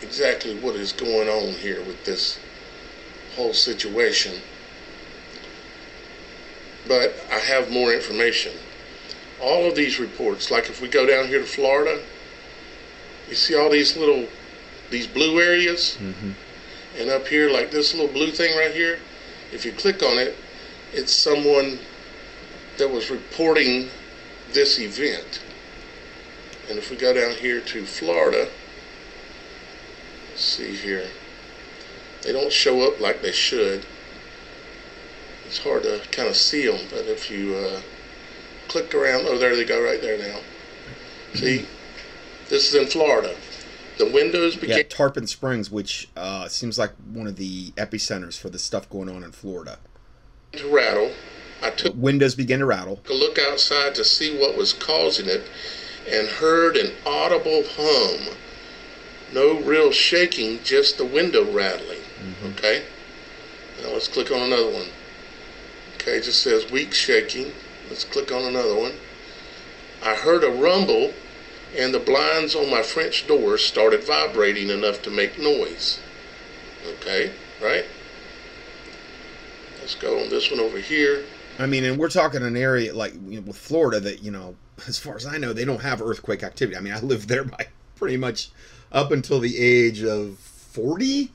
exactly what is going on here with this whole situation, but I have more information. All of these reports, like if we go down here to Florida, you see all these little, these blue areas, mm-hmm. and up here, like this little blue thing right here, if you click on it, it's someone that was reporting this event. And if we go down here to Florida, let's see here, they don't show up like they should. It's hard to kind of see them, but if you uh, click around, oh, there they go right there now. See, this is in Florida. The windows began. Yeah, Tarpon Springs, which uh, seems like one of the epicenters for the stuff going on in Florida. To rattle. I took windows began to rattle. A look outside to see what was causing it, and heard an audible hum. No real shaking, just the window rattling. Mm-hmm. Okay? Now let's click on another one. Okay, it just says weak shaking. Let's click on another one. I heard a rumble and the blinds on my French doors started vibrating enough to make noise. Okay, right? Let's go on this one over here. I mean, and we're talking an area like you know, with Florida that you know, as far as I know, they don't have earthquake activity. I mean, I lived there by (laughs) pretty much up until the age of forty.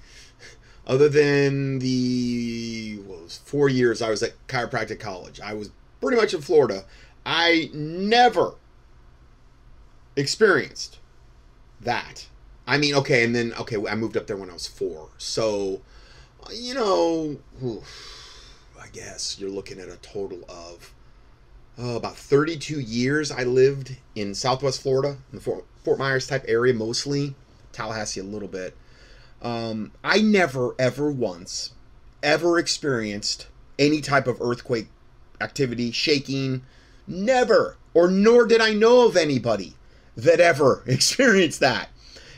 Other than the was four years I was at chiropractic college, I was pretty much in Florida. I never experienced that. I mean, okay, and then okay, I moved up there when I was four, so you know. I guess you're looking at a total of oh, about 32 years I lived in Southwest Florida, in the Fort, Fort Myers type area mostly, Tallahassee a little bit. Um, I never, ever once, ever experienced any type of earthquake activity, shaking, never, or nor did I know of anybody that ever (laughs) experienced that.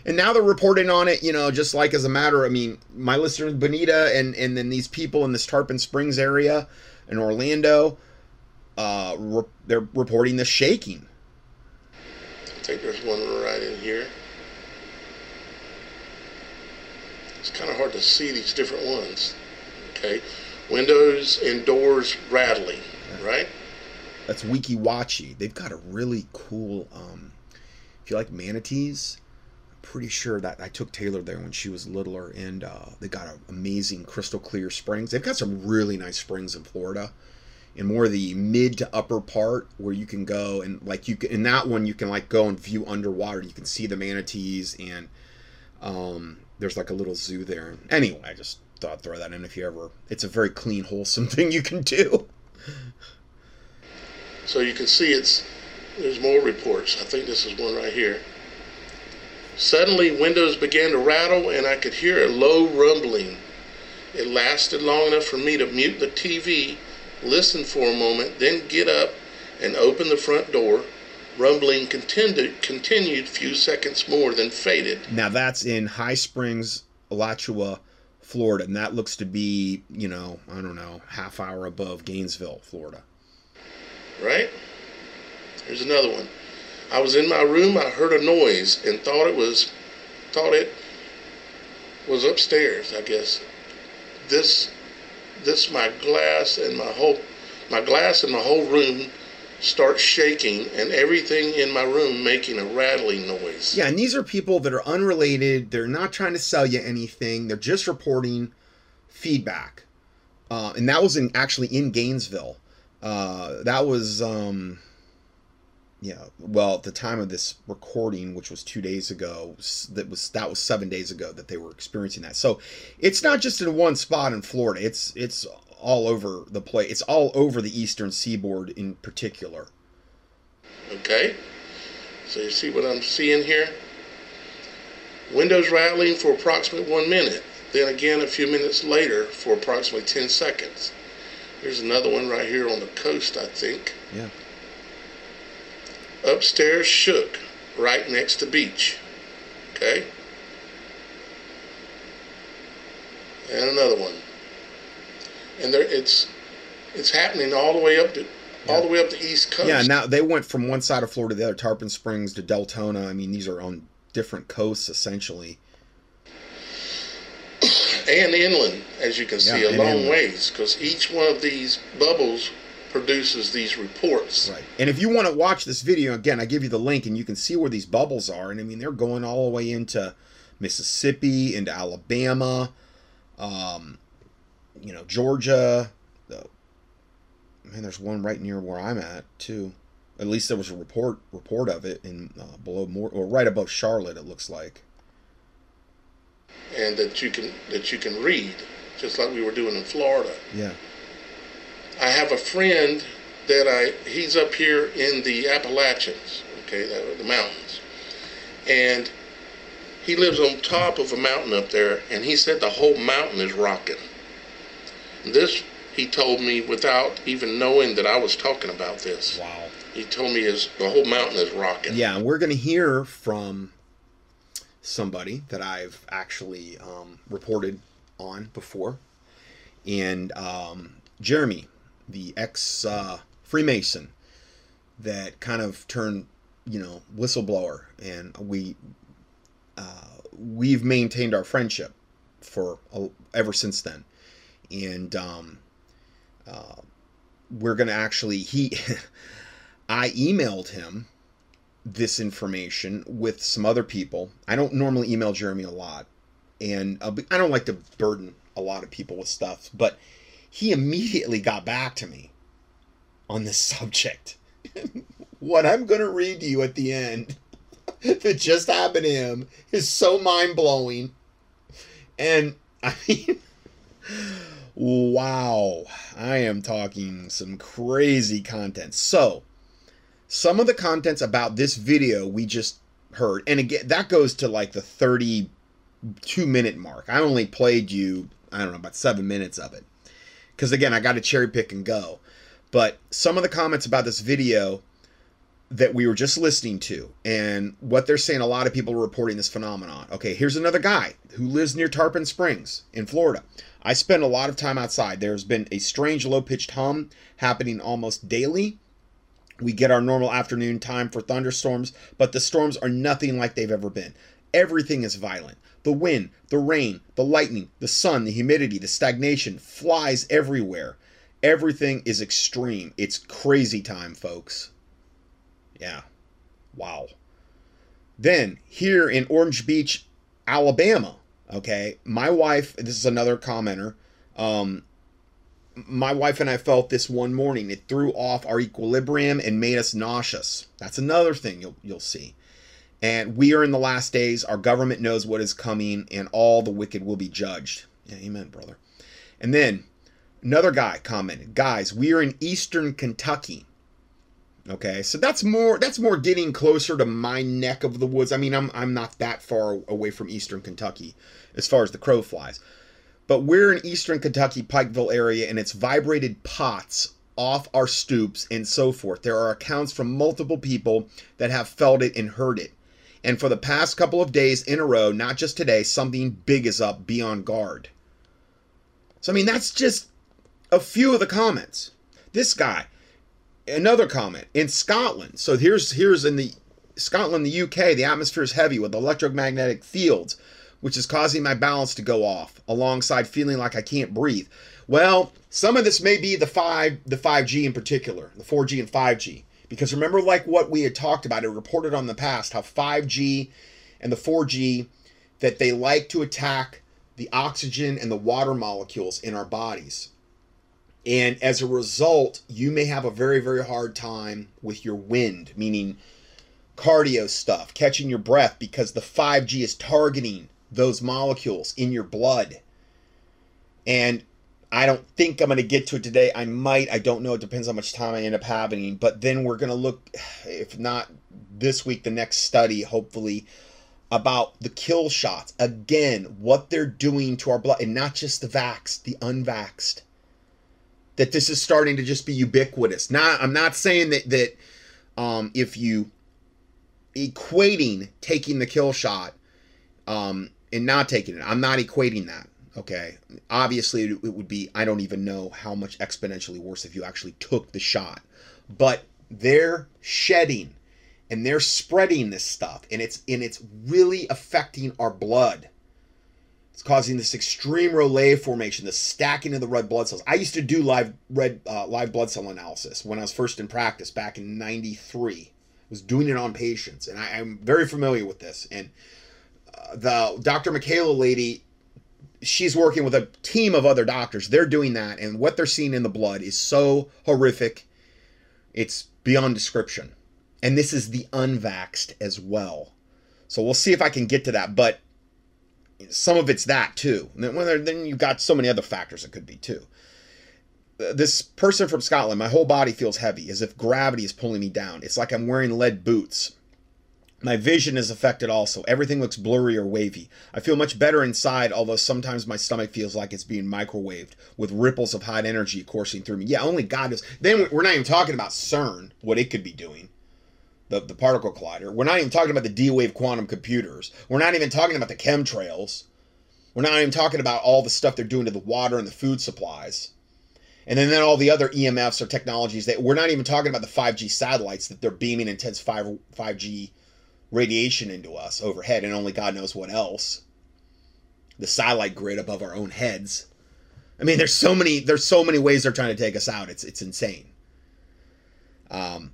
And now they're reporting on it, you know, just like as a matter. I mean, my listeners, Bonita, and and then these people in this Tarpon Springs area, in Orlando, uh, re- they're reporting the shaking. I think there's one right in here. It's kind of hard to see these different ones. Okay, windows and doors rattling, right? That's Weeki Wachee. They've got a really cool. Um, if you like manatees, I'm pretty sure that I took Taylor there when she was littler, and uh, they got amazing crystal clear springs. They've got some really nice springs in Florida, in more of the mid to upper part where you can go and like you can, in that one you can like go and view underwater. You can see the manatees and um, there's like a little zoo there. Anyway, I just thought I'd throw that in if you ever. It's a very clean, wholesome (laughs) thing you can do. So you can see it's there's more reports. I think this is one right here. Suddenly, windows began to rattle, and I could hear a low rumbling. It lasted long enough for me to mute the TV, listen for a moment, then get up and open the front door. Rumbling continued, continued few seconds more, then faded. Now that's in High Springs, Alachua, Florida, and that looks to be, you know, I don't know, half hour above Gainesville, Florida. Right? Here's another one. I was in my room. I heard a noise and thought it was, thought it was upstairs. I guess. This, this my glass and my whole, my glass and my whole room start shaking and everything in my room making a rattling noise. Yeah, and these are people that are unrelated. They're not trying to sell you anything. They're just reporting feedback. Uh, and that was in actually in Gainesville. Uh, that was um, yeah. Well, at the time of this recording, which was two days ago, that was that was seven days ago that they were experiencing that. So it's not just in one spot in Florida. It's it's all over the place. It's all over the eastern seaboard in particular. Okay? So you see what I'm seeing here? Windows rattling for approximately one minute, then again a few minutes later for approximately 10 seconds. Here's another one right here on the coast, I think. Yeah. Upstairs shook right next to beach. Okay? And another one. And there it's it's happening all the way up to all the way up the east coast. Yeah, now they went from one side of Florida to the other, Tarpon Springs to Deltona. I mean, these are on different coasts essentially. And inland, as you can see, a long inland. ways, because each one of these bubbles produces these reports. Right. And if you want to watch this video again, I give you the link, and you can see where these bubbles are. And I mean, they're going all the way into Mississippi, into Alabama, um, you know, Georgia. The, man, there's one right near where I'm at too. At least there was a report report of it in uh, below more or right above Charlotte. It looks like. And that you can that you can read, just like we were doing in Florida. Yeah. I have a friend that I he's up here in the Appalachians, okay, the, the mountains, and he lives on top of a mountain up there, and he said the whole mountain is rocking. This he told me without even knowing that I was talking about this. Wow. He told me his the whole mountain is rocking. Yeah, and we're going to hear from somebody that I've actually um, reported on before. And um, Jeremy, the ex uh, Freemason that kind of turned you know, whistleblower, and we uh, we've maintained our friendship for uh, ever since then, and um, uh, we're gonna actually he. (laughs) I emailed him this information with some other people. I don't normally email Jeremy a lot, and uh, I don't like to burden a lot of people with stuff, but he immediately got back to me on this (laughs) subject. what I'm going to read to you at the end (laughs) that just happened to him is so mind blowing. And (laughs) I mean, wow, I am talking some crazy content. So, some of the contents about this video we just heard, and again, that goes to like the 32 minute mark. I only played you, I don't know, about seven minutes of it. Because again, I got to cherry pick and go. But some of the comments about this video that we were just listening to and what they're saying a lot of people are reporting this phenomenon okay here's another guy who lives near tarpon springs in florida i spend a lot of time outside there's been a strange low-pitched hum happening almost daily we get our normal afternoon time for thunderstorms, but the storms are nothing like they've ever been. Everything is violent. The wind, the rain, the lightning, the sun, the humidity, the stagnation flies everywhere. Everything is extreme. It's crazy time, folks. Yeah. Wow. Then, here in Orange Beach, Alabama, okay, my wife, this is another commenter, um, my wife and I felt this one morning. It threw off our equilibrium and made us nauseous. That's another thing you'll you'll see. And we are in the last days. Our government knows what is coming, and all the wicked will be judged. Yeah, amen, brother. And then another guy commented, guys, we are in eastern Kentucky. Okay, so that's more that's more getting closer to my neck of the woods. I mean, I'm I'm not that far away from eastern Kentucky as far as the crow flies. But we're in eastern Kentucky, Pikeville area, and it's vibrated pots off our stoops and so forth. There are accounts from multiple people that have felt it and heard it. And for the past couple of days in a row, not just today, something big is up. Be on guard. So, I mean, that's just a few of the comments. This guy, another comment in Scotland. So here's here's in the Scotland, the UK, the atmosphere is heavy with electromagnetic fields which is causing my balance to go off alongside feeling like I can't breathe. Well, some of this may be the 5 the 5G in particular, the 4G and 5G. Because remember like what we had talked about, it reported on the past how 5G and the 4G that they like to attack the oxygen and the water molecules in our bodies. And as a result, you may have a very, very hard time with your wind, meaning cardio stuff, catching your breath, because the 5G is targeting those molecules in your blood. And I don't think I'm going to get to it today. I might. I don't know. It depends how much time I end up having. But then we're going to look, if not this week, the next study, hopefully, about the kill shots. Again, what they're doing to our blood. And not just the vaxxed, the unvaxxed. That this is starting to just be ubiquitous. Now, I'm not saying that, that um, if you equating taking the kill shot um, and not taking it. I'm not equating that. Okay. Obviously, it would be, I don't even know how much exponentially worse if you actually took the shot. But they're shedding and they're spreading this stuff and it's and it's really affecting our blood. It's causing this extreme rouleaux formation, the stacking of the red blood cells. I used to do live red uh, live blood cell analysis when I was first in practice back in '93. I was doing it on patients, and I, am very familiar with this. And the Dr. Mihalcea lady, she's working with a team of other doctors. They're doing that, and what they're seeing in the blood is so horrific, it's beyond description. And this is the unvaxxed as well. So we'll see if I can get to that, but some of it's that too. then, you've got so many other factors it could be too. This person from Scotland, my whole body feels heavy, as if gravity is pulling me down. It's like I'm wearing lead boots. My vision is affected also. Everything looks blurry or wavy. I feel much better inside, although sometimes my stomach feels like it's being microwaved with ripples of hot energy coursing through me. Yeah, only God knows. Then we're not even talking about CERN, what it could be doing, the, the particle collider. We're not even talking about the D wave quantum computers. We're not even talking about the chemtrails. We're not even talking about all the stuff they're doing to the water and the food supplies. And then, then all the other EMFs or technologies that we're not even talking about the 5G satellites that they're beaming intense 5, 5G radiation into us overhead, and only God knows what else. The satellite grid above our own heads. I mean, there's so many there's so many ways they're trying to take us out. It's it's insane. Um,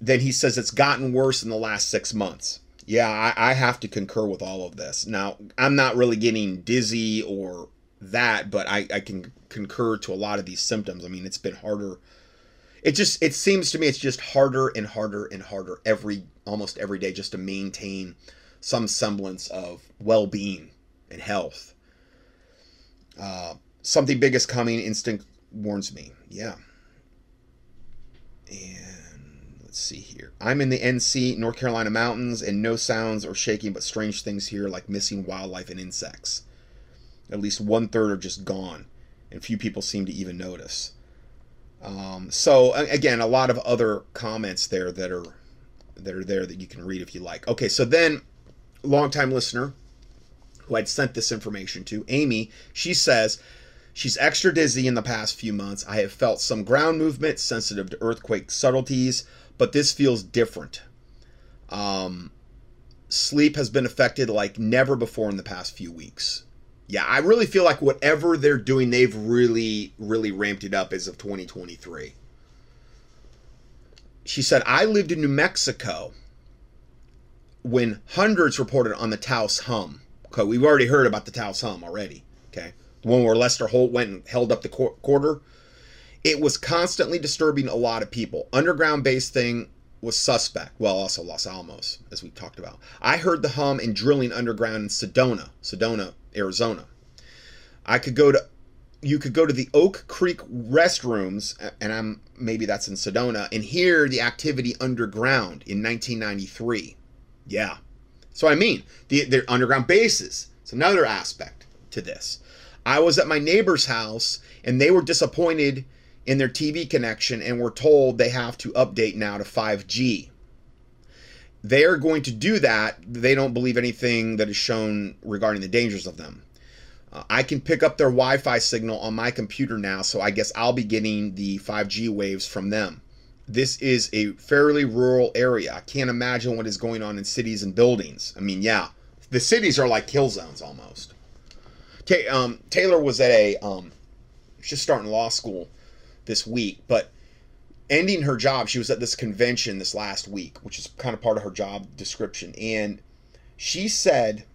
then he says it's gotten worse in the last six months. Yeah, I, I have to concur with all of this. Now, I'm not really getting dizzy or that, but I, I can concur to a lot of these symptoms. I mean, it's been harder. It just it seems to me it's just harder and harder and harder every almost every day just to maintain some semblance of well-being and health. Uh, something big is coming. Instinct warns me. Yeah. And let's see here. I'm in the NC, North Carolina mountains, and no sounds or shaking, but strange things here like missing wildlife and insects. At least one third are just gone, and few people seem to even notice. Um, so again, a lot of other comments there that are that are there that you can read if you like. Okay, so then, longtime listener who I'd sent this information to, Amy, she says she's extra dizzy in the past few months. I have felt some ground movement, sensitive to earthquake subtleties, but this feels different. Um, sleep has been affected like never before in the past few weeks yeah, I really feel like whatever they're doing, they've really, really ramped it up as of 2023. She said, I lived in New Mexico when hundreds reported on the Taos hum. Okay, we've already heard about the Taos hum already. Okay, the one where Lester Holt went and held up the quarter. It was constantly disturbing a lot of people. Underground base thing was suspect. Well, also Los Alamos, as we talked about. I heard the hum and drilling underground in Sedona, Sedona, Arizona. I could go to you could go to the Oak Creek restrooms, and I'm maybe that's in Sedona, and hear the activity underground in 1993. Yeah, so I mean the the underground bases. It's another aspect to this. I was at my neighbor's house, and they were disappointed in their TV connection and were told they have to update now to 5G. They are going to do that. They don't believe anything that is shown regarding the dangers of them. Uh, I can pick up their Wi Fi signal on my computer now, so I guess I'll be getting the 5G waves from them. This is a fairly rural area. I can't imagine what is going on in cities and buildings. I mean, yeah, the cities are like kill zones almost. Okay, um, Taylor was at a, um, just starting law school this week, but ending her job, she was at this convention this last week, which is kind of part of her job description. And she said it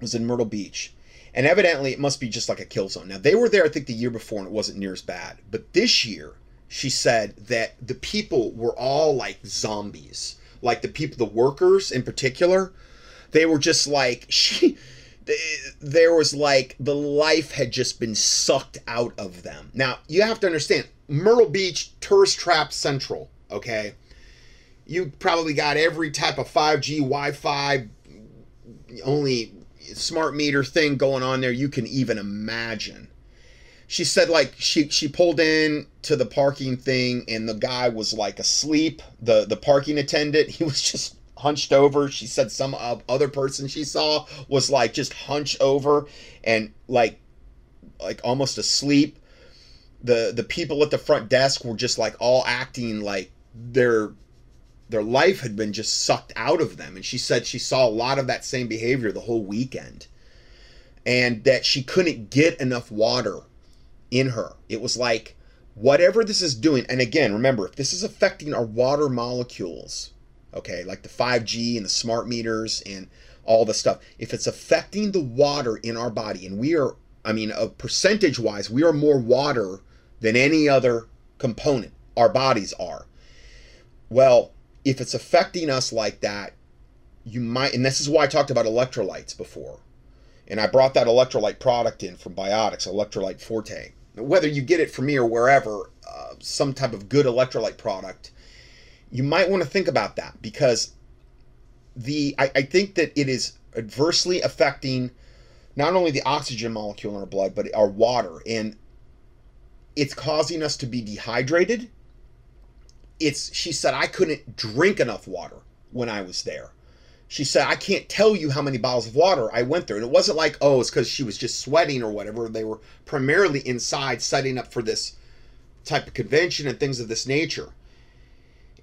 was in Myrtle Beach. And evidently, it must be just like a kill zone. Now, they were there, I think, the year before, and it wasn't near as bad. But this year, she said that the people were all like zombies. Like the people, the workers in particular, they were just like, (laughs) she there was like the life had just been sucked out of them. Now, you have to understand Myrtle Beach, tourist trap central, okay? You probably got every type of 5G, Wi Fi, only smart meter thing going on there you can even imagine. She said like she she pulled in to the parking thing and the guy was like asleep. The the parking attendant, (laughs) he was just hunched over. She said some other person she saw was like just hunched over and like like almost asleep. The the people at the front desk were just like all acting like their their life had been just sucked out of them. And she said she saw a lot of that same behavior the whole weekend. And that she couldn't get enough water in her. It was like whatever this is doing, and again, remember, if this is affecting our water molecules, okay, like the 5G and the smart meters and all the stuff, if it's affecting the water in our body, and we are, I mean, uh, percentage wise, we are more water than any other component, our bodies are. Well, if it's affecting us like that, you might, and this is why I talked about electrolytes before. And I brought that electrolyte product in from Biotics, Electrolyte Forte. Whether you get it from me or wherever, uh, some type of good electrolyte product you might want to think about that because the I, I think that it is adversely affecting not only the oxygen molecule in our blood but our water and it's causing us to be dehydrated it's she said i couldn't drink enough water when i was there she said, I can't tell you how many bottles of water I went through. And it wasn't like, oh, it's because she was just sweating or whatever. They were primarily inside setting up for this type of convention and things of this nature.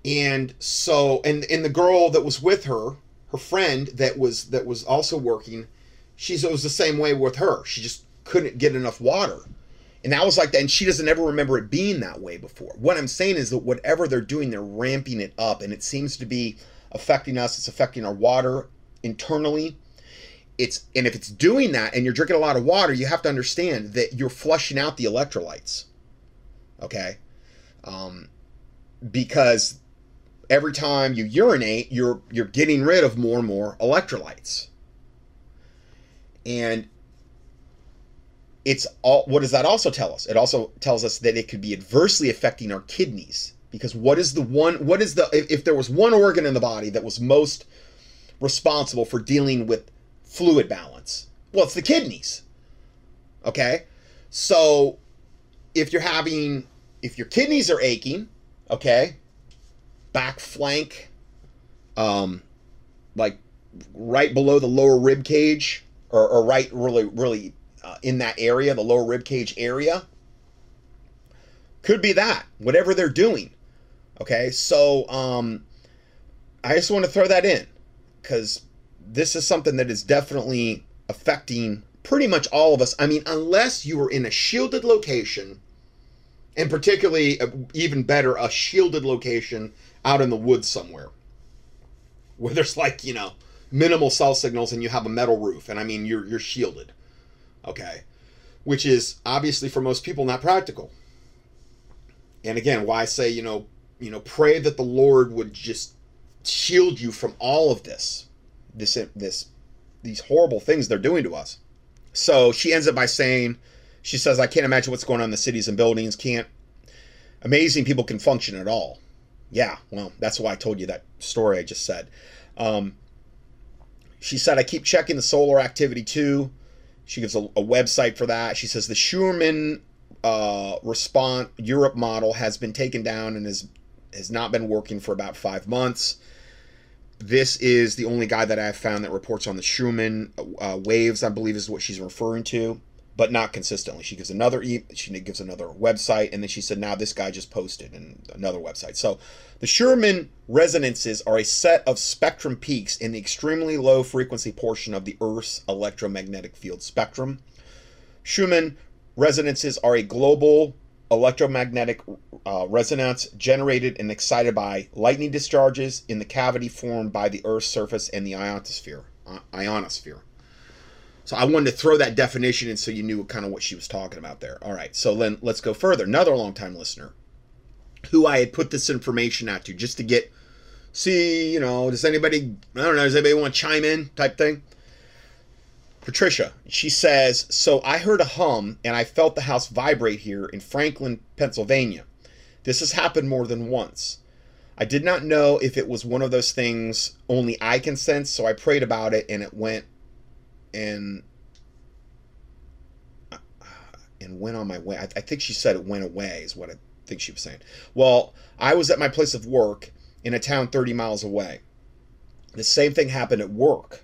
And so, and and the girl that was with her, her friend that was that was also working, she's it was the same way with her. She just couldn't get enough water. And that was like that, and she doesn't ever remember it being that way before. What I'm saying is that whatever they're doing, they're ramping it up, and it seems to be affecting us. It's affecting our water internally. It's and if it's doing that, and you're drinking a lot of water, you have to understand that you're flushing out the electrolytes. Okay, um, because every time you urinate, you're you're getting rid of more and more electrolytes. And it's all what does that also tell us? It also tells us that it could be adversely affecting our kidneys because what is the one what is the if, if there was one organ in the body that was most responsible for dealing with fluid balance? Well, it's the kidneys. Okay? So if you're having if your kidneys are aching, okay, back flank, um, like right below the lower rib cage, or, or right really really uh, in that area, the lower rib cage area. Could be that whatever they're doing. Okay, so um, I just want to throw that in because this is something that is definitely affecting pretty much all of us. I mean, unless you were in a shielded location, and particularly, uh, even better, a shielded location out in the woods somewhere where there's like, you know, minimal cell signals and you have a metal roof. And I mean, you're, you're shielded. Okay. Which is obviously for most people not practical. And again, why I say, you know, you know, pray that the Lord would just shield you from all of this, this, this, these horrible things they're doing to us. So she ends up by saying, she says, I can't imagine what's going on in the cities and buildings. Can't, amazing people can function at all. Yeah, well, that's why I told you that story I just said. Um, she said, I keep checking the solar activity too. She gives a, a website for that. She says the Schumann uh, response Europe model has been taken down and is has not been working for about five months. This is the only guy that I've found that reports on the Schumann uh, waves, I believe is what she's referring to, but not consistently. She gives another e- she gives another website, and then she said, "Now this guy just posted and another website." So, the Schumann resonances are a set of spectrum peaks in the extremely low frequency portion of the Earth's electromagnetic field spectrum. Schumann resonances are a global electromagnetic uh, resonance generated and excited by lightning discharges in the cavity formed by the Earth's surface and the ionosphere. Uh, ionosphere. So I wanted to throw that definition in so you knew kind of what she was talking about there. All right, so then let's go further. Another longtime listener who I had put this information out to just to get, see, you know, does anybody, I don't know, does anybody want to chime in type thing? Patricia, she says, So I heard a hum and I felt the house vibrate here in Franklin, Pennsylvania. This has happened more than once. I did not know if it was one of those things only I can sense, so I prayed about it and it went and and went on my way. I, I think she said it went away, is what I think she was saying. Well, I was at my place of work in a town 30 miles away. The same thing happened at work.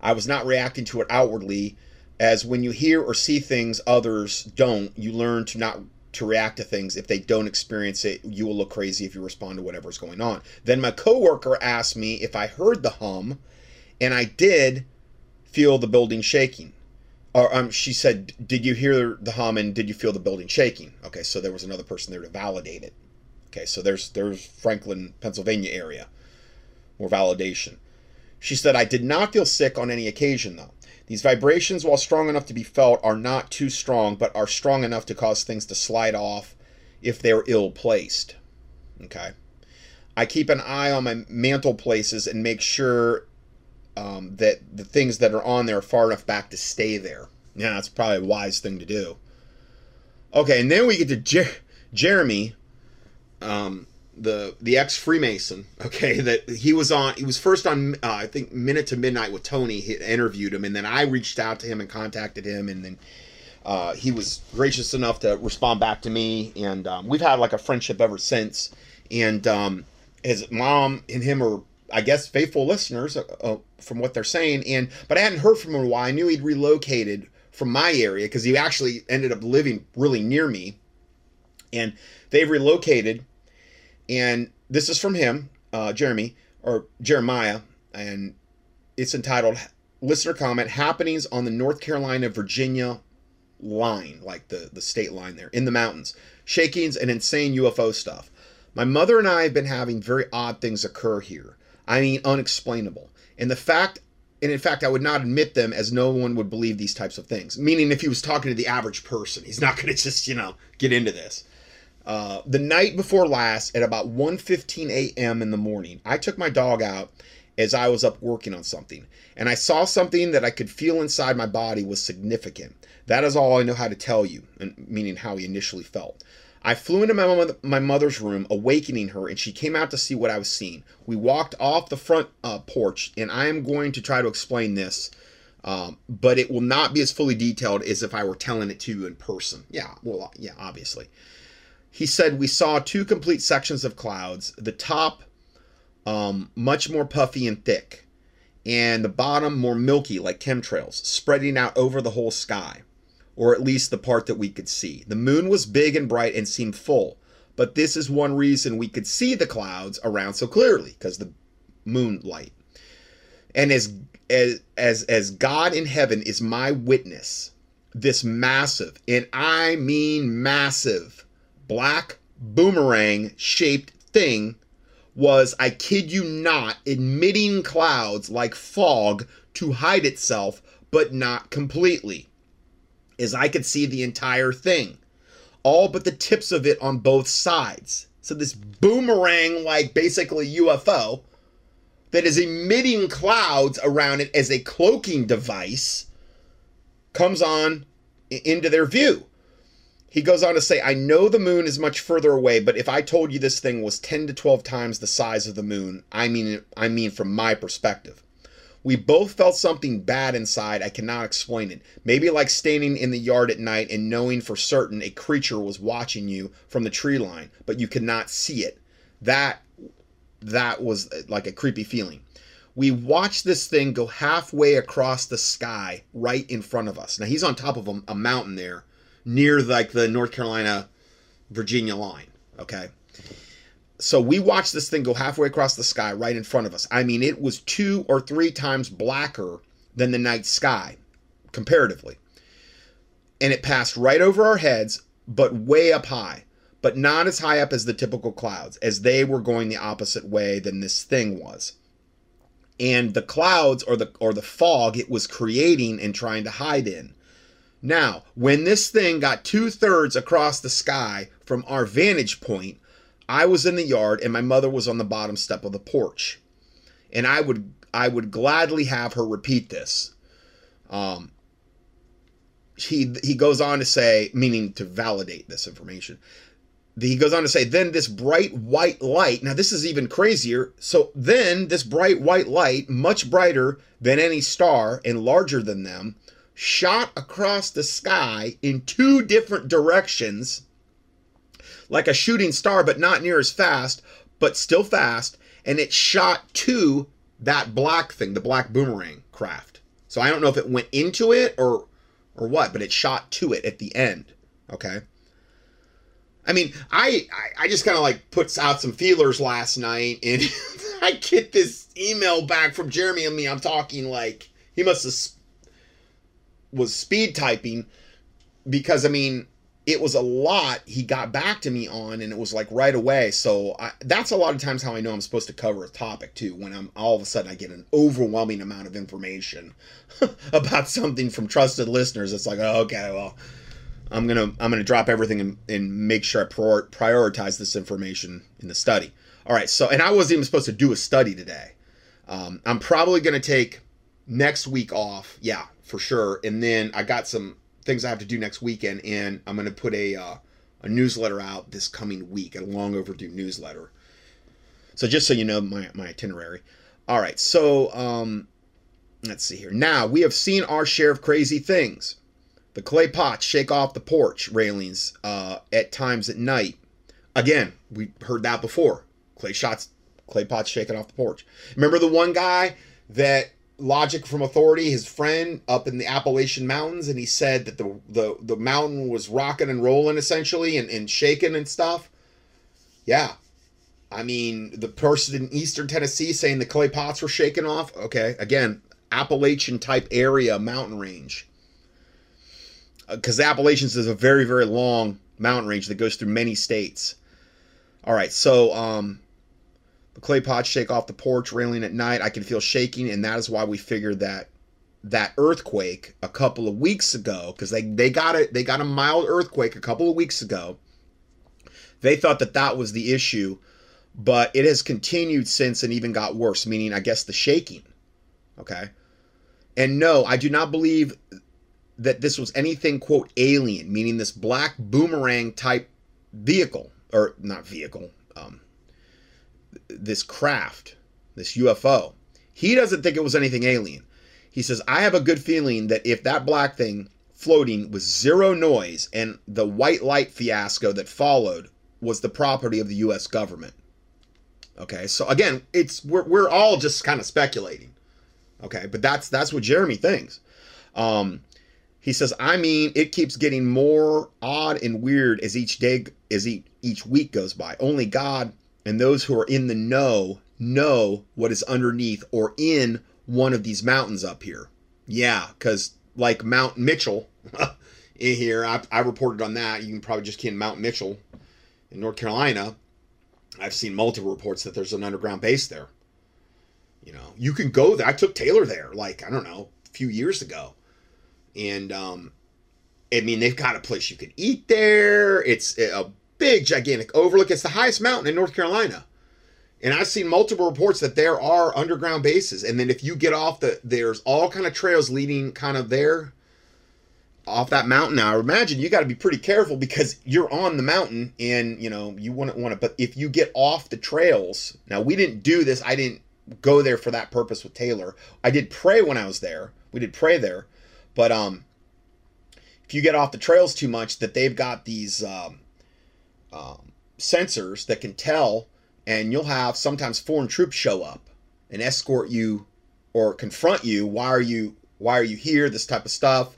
I was not reacting to it outwardly, as when you hear or see things others don't, you learn to not to react to things if they don't experience it. You will look crazy if you respond to whatever's going on. Then my coworker asked me if I heard the hum, and I did feel the building shaking. Or um, she said, "Did you hear the hum and did you feel the building shaking?" Okay, so there was another person there to validate it. Okay, so there's there's Franklin, Pennsylvania area, more validation. She said, I did not feel sick on any occasion, though. These vibrations, while strong enough to be felt, are not too strong, but are strong enough to cause things to slide off if they're ill placed. Okay. I keep an eye on my mantle places and make sure um, that the things that are on there are far enough back to stay there. Yeah, that's probably a wise thing to do. Okay, and then we get to Jer- Jeremy. Um, the the ex Freemason, (laughs) okay, that he was on. He was first on, uh, I think, Minute to Midnight with Tony. He interviewed him, and then I reached out to him and contacted him, and then uh, he was gracious enough to respond back to me, and um, we've had like a friendship ever since. And um, his mom and him are I guess faithful listeners uh, uh, from what they're saying. And but I hadn't heard from him in a while. I knew he'd relocated from my area because he actually ended up living really near me, and they've relocated. And this is from him, uh, Jeremy or Jeremiah, and it's entitled listener comment happenings on the North Carolina Virginia line, like the, the state line there in the mountains, shakings and insane UFO stuff. My mother and I have been having very odd things occur here. I mean, unexplainable. And the fact, and in fact, I would not admit them as no one would believe these types of things. Meaning, if he was talking to the average person, he's not going (laughs) to just, you know, get into this. Uh, the night before last, at about 1:15 a.m. in the morning, I took my dog out as I was up working on something, and I saw something that I could feel inside my body was significant. That is all I know how to tell you, meaning how he initially felt. I flew into my, mother, my mother's room, awakening her, and she came out to see what I was seeing. We walked off the front uh, porch, and I am going to try to explain this, um, but it will not be as fully detailed as if I were telling it to you in person. Yeah, well, yeah, obviously. He said we saw two complete sections of clouds. The top, um, much more puffy and thick, and the bottom more milky, like chemtrails, spreading out over the whole sky or at least the part that we could see. The moon was big and bright and seemed full, but this is one reason we could see the clouds around so clearly because the moonlight. And as as as as God in heaven is my witness, this massive, and I mean massive, black boomerang shaped thing was, I kid you not, emitting clouds like fog to hide itself, but not completely is I could see the entire thing, all but the tips of it on both sides. So this boomerang, like basically UFO, that is emitting clouds around it as a cloaking device, comes on into their view. He goes on to say, I know the moon is much further away, but if I told you this thing was 10 to 12 times the size of the moon, I mean I mean from my perspective. We both felt something bad inside. I cannot explain it. Maybe like standing in the yard at night and knowing for certain a creature was watching you from the tree line, but you could not see it. That that was uh, like a creepy feeling. We watched this thing go halfway across the sky right in front of us. Now he's on top of a, a mountain there near like the North Carolina Virginia line, okay? So we watched this thing go halfway across the sky right in front of us. I mean, it was two or three times blacker than the night sky, comparatively. And it passed right over our heads, but way up high, but not as high up as the typical clouds, as they were going the opposite way than this thing was. And the clouds or the or the fog it was creating and trying to hide in. Now, when this thing got two thirds across the sky from our vantage point, I was in the yard and my mother was on the bottom step of the porch. And I would I would gladly have her repeat this. Um, he he goes on to say, meaning to validate this information. He goes on to say, then this bright white light. Now this is even crazier. So then this bright white light, much brighter than any star and larger than them, shot across the sky in two different directions like a shooting star, but not near as fast, but still fast. And it shot to that black thing, the black boomerang craft. So I don't know if it went into it or or what, but it shot to it at the end. Okay. I mean, I I, I just kind of like puts out some feelers last night, and (laughs) I get this email back from Jeremy and me. I'm talking like he must have was speed typing because I mean it was a lot he got back to me on and it was like right away. So I, that's a lot of times how i know i'm supposed to cover a topic too when i'm all of a sudden i get an overwhelming amount of information (laughs) about something from trusted listeners. It's like oh, okay well i'm gonna i'm gonna drop everything and, and make sure i prioritize this information in the study. All right so and i wasn't even supposed to do a study today. Um, i'm probably gonna take next week off yeah for sure. And then i got some things I have to do next weekend, and I'm going to put a uh, a newsletter out this coming week, a long overdue newsletter. So just so you know my, my itinerary. All right, so um, let's see here. Now we have seen our share of crazy things. The clay pots shake off the porch railings uh, at times at night. Again, we heard that before. Clay shots, Clay pots shaking off the porch. Remember the one guy that Logic from Authority, his friend up in the Appalachian Mountains, and he said that the the, the mountain was rocking and rolling essentially and, and shaking and stuff. Yeah. I mean, the person in eastern Tennessee saying the clay pots were shaking off. Okay, again, Appalachian type area, mountain range. Because the Appalachians is a very, very long mountain range that goes through many states. All right, so um, the clay pots shake off the porch railing at night. I can feel shaking, and that is why we figured that that earthquake a couple of weeks ago, because they they got it, they got a mild earthquake a couple of weeks ago. They thought that that was the issue, but it has continued since and even got worse. Meaning, I guess the shaking. Okay, and no, I do not believe that this was anything quote alien, meaning this black boomerang type vehicle or not vehicle. Um, this craft, this UFO. He doesn't think it was anything alien. He says, I have a good feeling that if that black thing floating with zero noise and the white light fiasco that followed was the property of the US government. Okay, so again, it's we're, we're all just kind of speculating. Okay, but that's that's what Jeremy thinks. Um, he says, I mean, it keeps getting more odd and weird as each day as each, each week goes by. Only God and those who are in the know know what is underneath or in one of these mountains up here. Yeah, because like Mount Mitchell (laughs) in here, I, I reported on that. You can probably just in Mount Mitchell in North Carolina. I've seen multiple reports that there's an underground base there. You know, you can go there. I took Taylor there, like I don't know, a few years ago, and um, I mean they've got a place you can eat there. It's a big, gigantic overlook. It's the highest mountain in North Carolina. And I've seen multiple reports that there are underground bases. And then if you get off the, there's all kind of trails leading kind of there off that mountain. Now, I imagine you got to be pretty careful because you're on the mountain and, you know, you wouldn't want to, but if you get off the trails, now we didn't do this. I didn't go there for that purpose with Taylor. I did pray when I was there. We did pray there. But, um, if you get off the trails too much, that they've got these, um, um, sensors that can tell, and you'll have sometimes foreign troops show up and escort you or confront you. Why are you Why are you here? This type of stuff.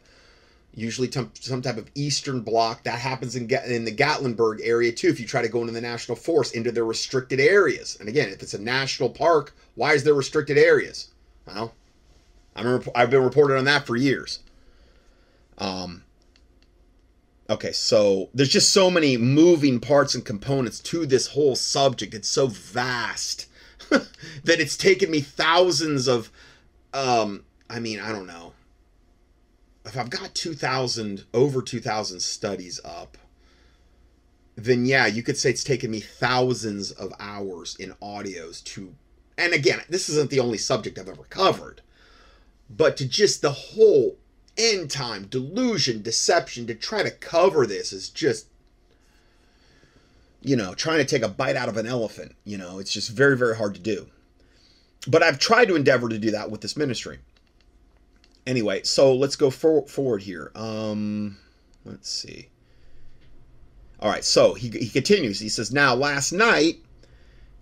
Usually, t- some type of Eastern Bloc that happens in in the Gatlinburg area too. If you try to go into the national forest into their restricted areas, and again, if it's a national park, why is there restricted areas? Well, I'm I've been reported on that for years. Um, Okay, so there's just so many moving parts and components to this whole subject. It's so vast (laughs) that it's taken me thousands of um I mean, I don't know. If I've got 2000 over 2000 studies up, then yeah, you could say it's taken me thousands of hours in audios to and again, this isn't the only subject I've ever covered, but to just the whole end time delusion, deception to try to cover this is just you know, trying to take a bite out of an elephant. You know, it's just very, very hard to do. But I've tried to endeavor to do that with this ministry. Anyway, so let's go for- forward here. Um, let's see. All right, so he, he continues. He says, Now, last night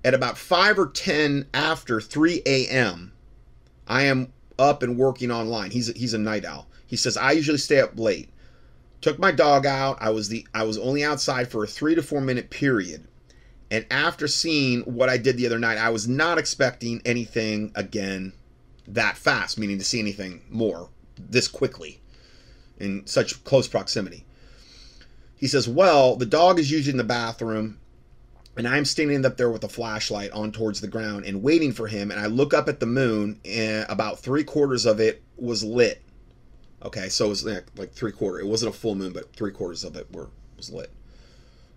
at about 5 or 10 after 3 a.m., I am up and working online. He's a, he's a night owl. He says I usually stay up late. Took my dog out. I was the I was only outside for a 3 to 4 minute period. And after seeing what I did the other night, I was not expecting anything again that fast, meaning to see anything more this quickly in such close proximity. He says, Well, the dog is in the bathroom, and I'm standing up there with a flashlight on towards the ground and waiting for him. And I look up at the moon, and about three quarters of it was lit. Okay, so it was like, like three quarter. It wasn't a full moon, but three quarters of it were was lit.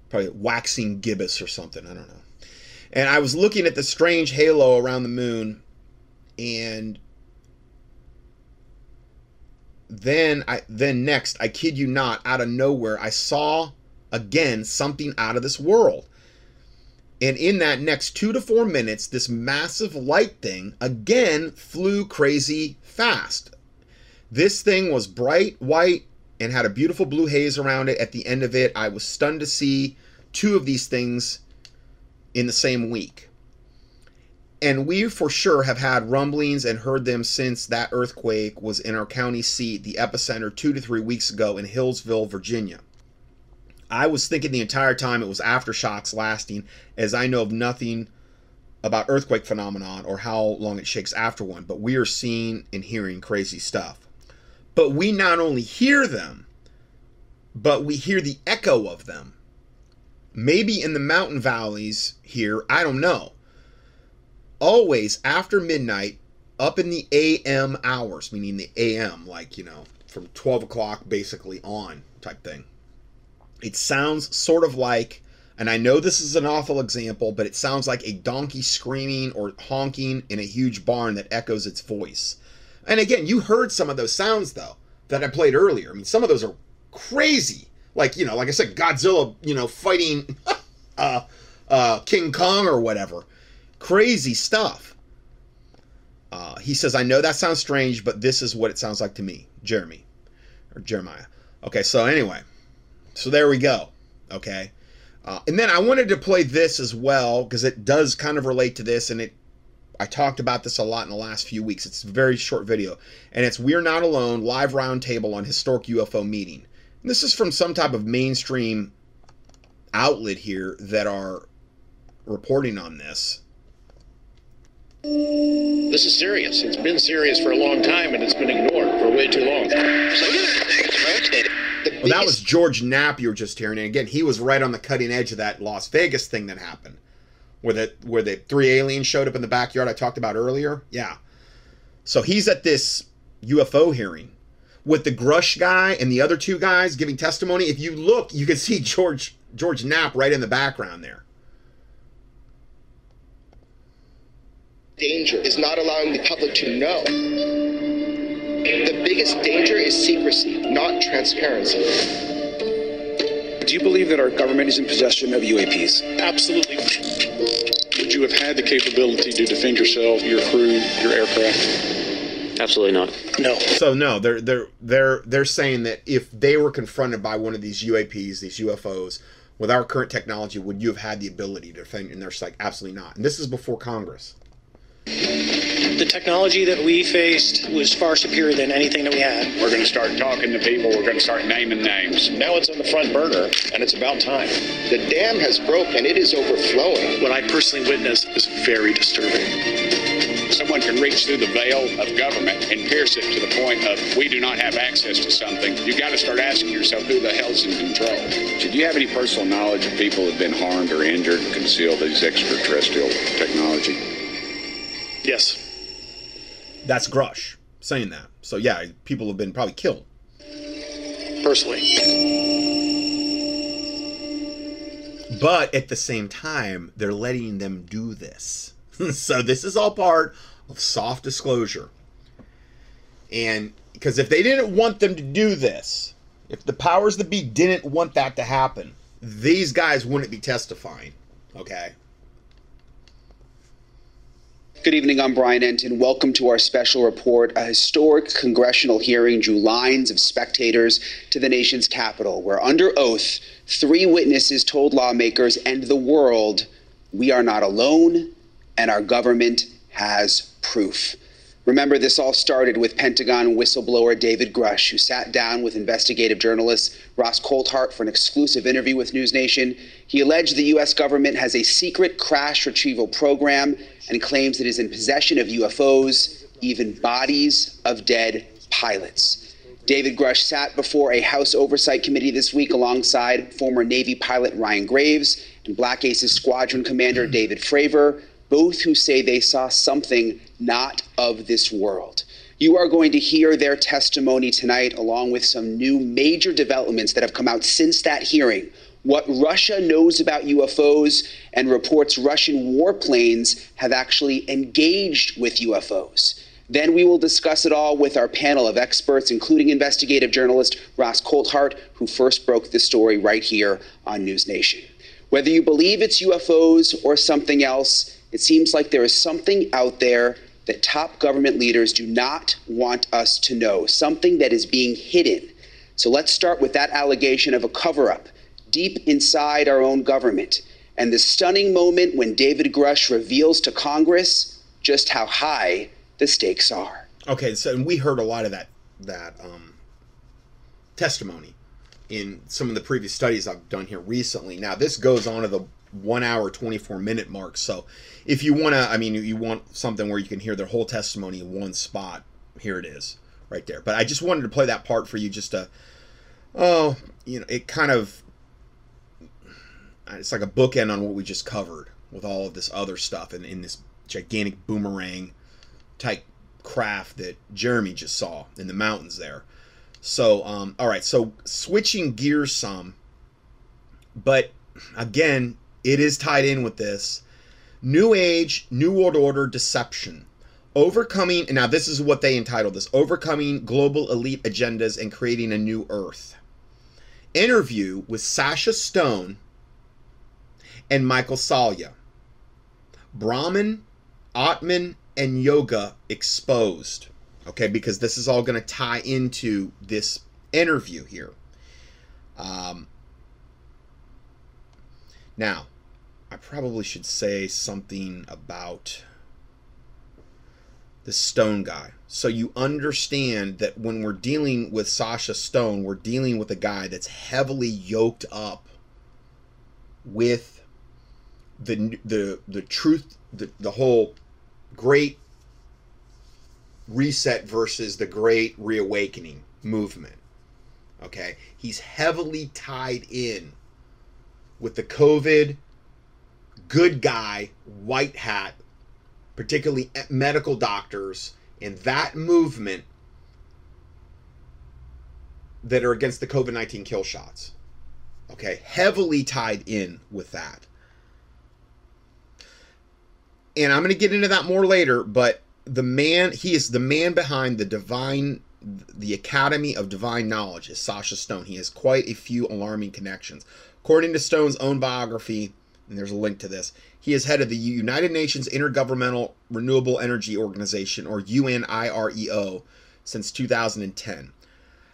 Probably waxing gibbous or something. I don't know. And I was looking at the strange halo around the moon, and then I then next, I kid you not, out of nowhere, I saw again something out of this world. And in that next two to four minutes, this massive light thing again flew crazy fast. This thing was bright white and had a beautiful blue haze around it. At the end of it, I was stunned to see two of these things in the same week. and we for sure have had rumblings and heard them since that earthquake was in our county seat, the epicenter, two to three weeks ago in Hillsville, Virginia. I was thinking the entire time it was aftershocks lasting, as I know of nothing about earthquake phenomenon or how long it shakes after one, but we are seeing and hearing crazy stuff. But we not only hear them, but we hear the echo of them. Maybe in the mountain valleys here, I don't know. Always after midnight, up in the AM hours, meaning the AM, like, you know, from 12 o'clock basically on type thing. It sounds sort of like, and I know this is an awful example, but it sounds like a donkey screaming or honking in a huge barn that echoes its voice. And again, you heard some of those sounds though that I played earlier. I mean, some of those are crazy. Like, you know, like I said, Godzilla, you know, fighting (laughs) uh, uh, King Kong or whatever. Crazy stuff. Uh, he says, I know that sounds strange, but this is what it sounds like to me. Jeremy. Or Jeremiah. Okay, so anyway. So there we go. Okay. Uh, and then I wanted to play this as well because it does kind of relate to this, and it I talked about this a lot in the last few weeks. It's a very short video, and it's "We're Not Alone" live roundtable on historic UFO meeting. And this is from some type of mainstream outlet here that are reporting on this. This is serious. It's been serious for a long time, and it's been ignored for way too long. Well, that was George Knapp you were just hearing, and again, he was right on the cutting edge of that Las Vegas thing that happened, where the where the three aliens showed up in the backyard I talked about earlier. Yeah, so he's at this UFO hearing with the Grush guy and the other two guys giving testimony. If you look, you can see George George Knapp right in the background there. danger is not allowing the public to know. The biggest danger is secrecy, not transparency. Do you believe that our government is in possession of UAPs? Absolutely. Would you have had the capability to defend yourself, your crew, your aircraft? Absolutely not. No. So no, they're they're they're they're saying that if they were confronted by one of these UAPs, these UFOs, with our current technology, would you have had the ability to defend? And they're just like, absolutely not. And this is before Congress. The technology that we faced was far superior than anything that we had. We're going to start talking to people. We're going to start naming names. Now it's on the front burner, and it's about time. The dam has broken. It is overflowing. What I personally witnessed is very disturbing. Someone can reach through the veil of government and pierce it to the point of we do not have access to something. You got to start asking yourself who the hell's in control. Did you have any personal knowledge of people who've been harmed or injured and conceal these extraterrestrial technology? Yes. That's Grush saying that. So yeah, people have been probably killed. Personally. But at the same time, they're letting them do this. (laughs) so this is all part of soft disclosure. And because if they didn't want them to do this, if the powers that be didn't want that to happen, these guys wouldn't be testifying. Okay? Good evening, I'm Brian Entin. Welcome to our special report. A historic congressional hearing drew lines of spectators to the nation's capital, where under oath, three witnesses told lawmakers and the world we are not alone and our government has proof. Remember, this all started with Pentagon whistleblower David Grush, who sat down with investigative journalist Ross Coulthart for an exclusive interview with News Nation. He alleged the U.S. government has a secret crash retrieval program and claims it is in possession of UFOs, even bodies of dead pilots. David Grush sat before a House Oversight Committee this week alongside former Navy pilot Ryan Graves and Black Aces Squadron Commander David Fravor, both who say they saw something not of this world. You are going to hear their testimony tonight, along with some new major developments that have come out since that hearing. What Russia knows about UFOs and reports Russian warplanes have actually engaged with UFOs. Then we will discuss it all with our panel of experts, including investigative journalist Ross Coulthart, who first broke the story right here on News Nation. Whether you believe it's UFOs or something else, it seems like there is something out there that top government leaders do not want us to know, something that is being hidden. So let's start with that allegation of a cover up deep inside our own government. and the stunning moment when David Grush reveals to Congress just how high the stakes are. Okay, so we heard a lot of that that um, testimony in some of the previous studies I've done here recently. Now this goes on to the one hour 24 minute mark. So if you want to, I mean, you want something where you can hear their whole testimony in one spot, here it is right there. But I just wanted to play that part for you just to, oh, you know, it kind of, it's like a bookend on what we just covered with all of this other stuff and in this gigantic boomerang type craft that Jeremy just saw in the mountains there. So, um, all right, so switching gears some, but again, it is tied in with this. New Age, New World Order deception. Overcoming, and now this is what they entitled this Overcoming Global Elite Agendas and Creating a New Earth. Interview with Sacha Stone and Michael Salla. Brahman, Atman, and Yoga exposed. Okay, because this is all going to tie into this interview here. Um, now, I probably should say something about the Stone guy. So you understand that when we're dealing with Sacha Stone, we're dealing with a guy that's heavily yoked up with the the the truth the, the whole great reset versus the great reawakening movement. Okay? He's heavily tied in with the COVID good guy, white hat, particularly medical doctors in that movement that are against the COVID 19 kill shots. Okay, heavily tied in with that. And I'm going to get into that more later, but the man, he is the man behind the divine, the Academy of Divine Knowledge is Sacha Stone. He has quite a few alarming connections. According to Stone's own biography, and there's a link to this. He is head of the United Nations Intergovernmental Renewable Energy Organization, or UNIREO, since 2010.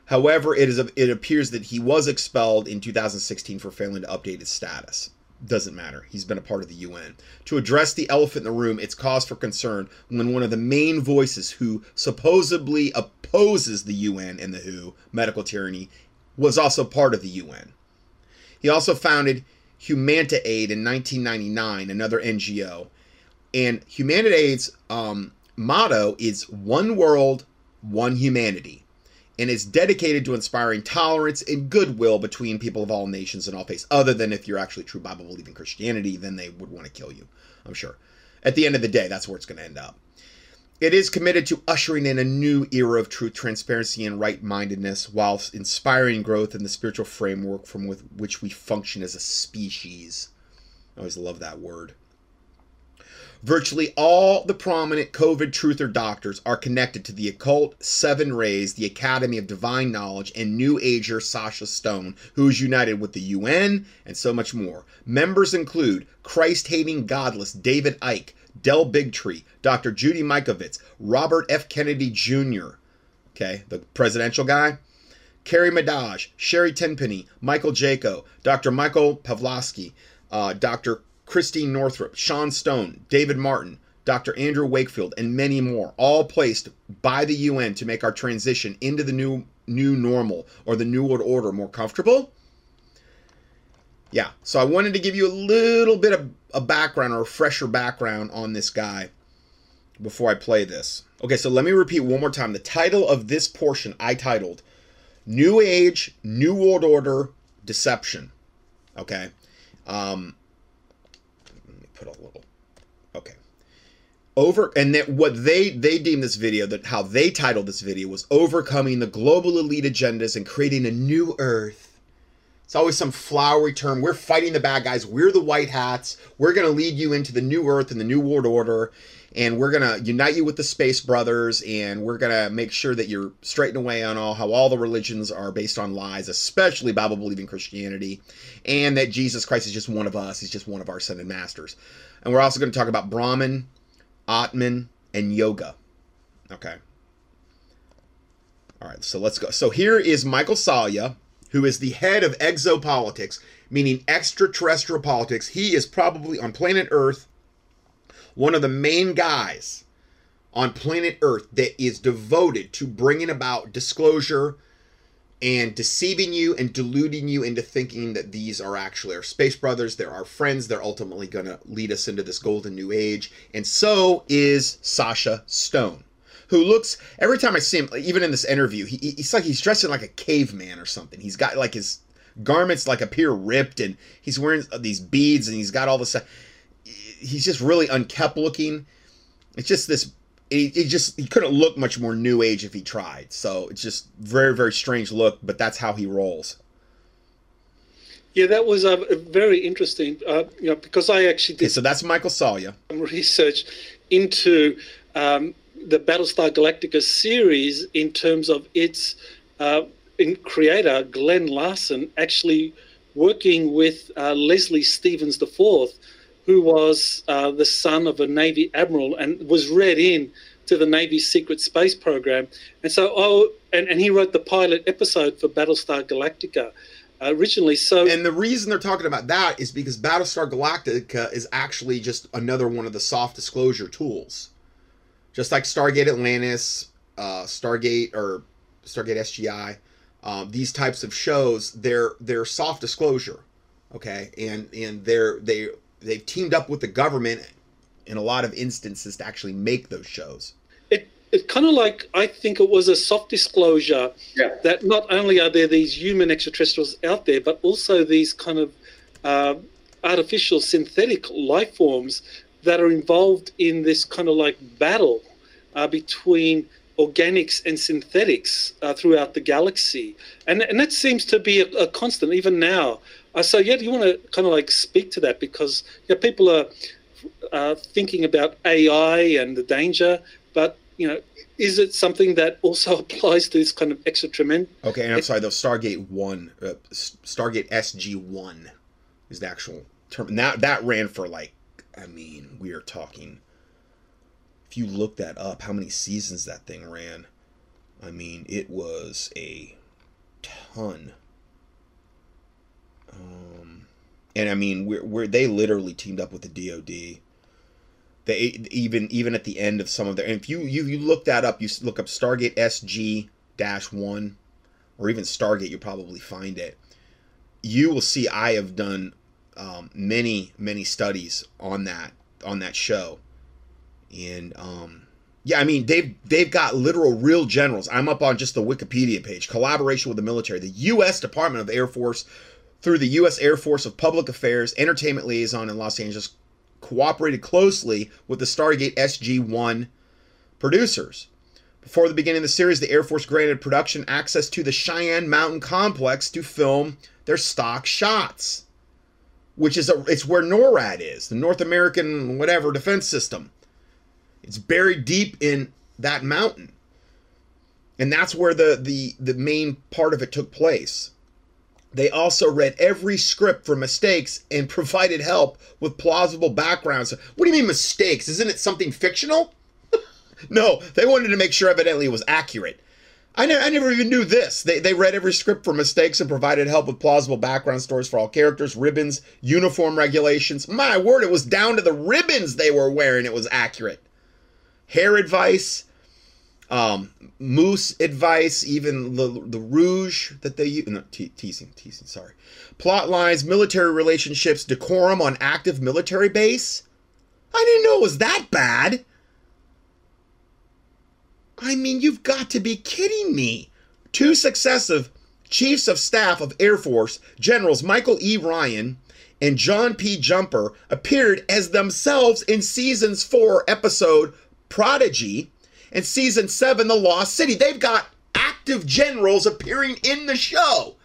However, it is it appears that he was expelled in 2016 for failing to update his status. Doesn't matter. He's been a part of the UN. To address the elephant in the room, it's cause for concern when one of the main voices who supposedly opposes the UN and the WHO, medical tyranny, was also part of the UN. He also founded Humanitad in 1999, another NGO. And Humanitad's um, motto is one world, one humanity. And it's dedicated to inspiring tolerance and goodwill between people of all nations and all faiths. Other than if you're actually true Bible believing Christianity, then they would want to kill you, I'm sure. At the end of the day, that's where it's going to end up. It is committed to ushering in a new era of truth, transparency, and right mindedness whilst inspiring growth in the spiritual framework from which we function as a species. I always love that word. Virtually all the prominent COVID truther doctors are connected to the occult Seven Rays, the Academy of Divine Knowledge, and New Ager Sacha Stone, who is united with the UN and so much more. Members include Christ hating godless David Icke, Del Bigtree, Dr. Judy Mikovits, Robert F. Kennedy Jr., okay, the presidential guy, Carrie Madej, Sherry Tenpenny, Michael Jaco, Dr. Michael Pavlovsky, uh, Dr. Christine Northrup, Sean Stone, David Martin, Dr. Andrew Wakefield, and many more, all placed by the UN to make our transition into the new new normal or the new world order more comfortable yeah, so I wanted to give you a little bit of a background or a fresher background on this guy before I play this. Okay, so let me repeat one more time. The title of this portion I titled New Age, New World Order, Deception. Okay. Um, let me put a little. Okay. Over and that what they they deemed this video that how they titled this video was overcoming the global elite agendas and creating a new earth it's always some flowery term. We're fighting the bad guys. We're the white hats. We're going to lead you into the new earth and the new world order. And we're going to unite you with the space brothers. And we're going to make sure that you're straightened away on all how all the religions are based on lies, especially Bible believing Christianity. And that Jesus Christ is just one of us. He's just one of our ascended masters. And we're also going to talk about Brahman, Atman, and yoga. Okay. All right, so let's go. So here is Michael Salla who is the head of exopolitics, meaning extraterrestrial politics. He is probably on planet Earth one of the main guys on planet Earth that is devoted to bringing about disclosure and deceiving you and deluding you into thinking that these are actually our space brothers. They're our friends. They're ultimately going to lead us into this golden new age. And so is Sacha Stone, who looks, every time I see him, even in this interview, he, he's like he's dressed in like a caveman or something. He's got like his garments like appear ripped and he's wearing these beads and he's got all this. He's just really unkept looking. It's just this he, he just he couldn't look much more new age if he tried. So it's just very very strange look, but that's how he rolls. Yeah, that was uh, very interesting. Uh, you know, because I actually did. Okay, so that's Michael Salla. Research into um, the Battlestar Galactica series in terms of its uh, creator Glen Larson actually working with uh, Leslie Stevens IV who was uh, the son of a Navy admiral and was read in to the Navy's secret space program. And so, oh, and, and he wrote the pilot episode for Battlestar Galactica. Uh, originally, so and the reason they're talking about that is because Battlestar Galactica is actually just another one of the soft disclosure tools, just like Stargate Atlantis, uh, Stargate or Stargate SGI. Um, these types of shows, they're they're soft disclosure, okay, and and they're they they've teamed up with the government in a lot of instances to actually make those shows. It it kind of like I think it was a soft disclosure yeah. that not only are there these human extraterrestrials out there, but also these kind of uh, artificial synthetic life forms that are involved in this kind of like battle uh, between organics and synthetics uh, throughout the galaxy, and and that seems to be a, a constant even now. Uh, so yeah, you want to kind of like speak to that because you know, people are uh, thinking about AI and the danger, but you know, is it something that also (laughs) applies to this kind of extraterrestrials? Okay, and I'm sorry, though Stargate One, uh, Stargate SG One, is the actual term. Now that, that ran for like, I mean, we are talking. You look that up, how many seasons that thing ran? I mean, it was a ton um, and I mean, we're, we're they literally teamed up with the DoD. They even even at the end of some of their. And if you you you look that up, you look up Stargate SG dash one, or even Stargate, you'll probably find it. You will see I have done um, many many studies on that on that show, and um, yeah, I mean they've they've got literal real generals. I'm up on just the Wikipedia page. Collaboration with the military, the U.S. Department of Air Force through the U.S. Air Force of Public Affairs Entertainment Liaison in Los Angeles, cooperated closely with the Stargate SG 1 producers. Before the beginning of the series, the Air Force granted production access to the Cheyenne Mountain Complex to film their stock shots, which is a, it's where NORAD is, the North American whatever defense system. It's buried deep in that mountain. And that's where the, the, the main part of it took place. They also read every script for mistakes and (laughs) provided help with plausible backgrounds. What do you mean mistakes? Isn't it something fictional? (laughs) no, they wanted to make sure evidently it was accurate. I, I never even knew this. They, they read every script for mistakes and provided help with plausible background stories for all characters, ribbons, uniform regulations. My word, it was down to the ribbons they were wearing, it was accurate. Hair advice, um, mousse advice, even the the rouge that they use. No, te- teasing, teasing. Sorry. Plot lines, military relationships, decorum on active military base. I didn't know it was that bad. I mean, you've got to be kidding me. Two successive chiefs of staff of Air Force Generals Michael E. Ryan and John P. Jumper appeared as themselves in season's four episode Prodigy and season seven, The Lost City. They've got active generals appearing in the show.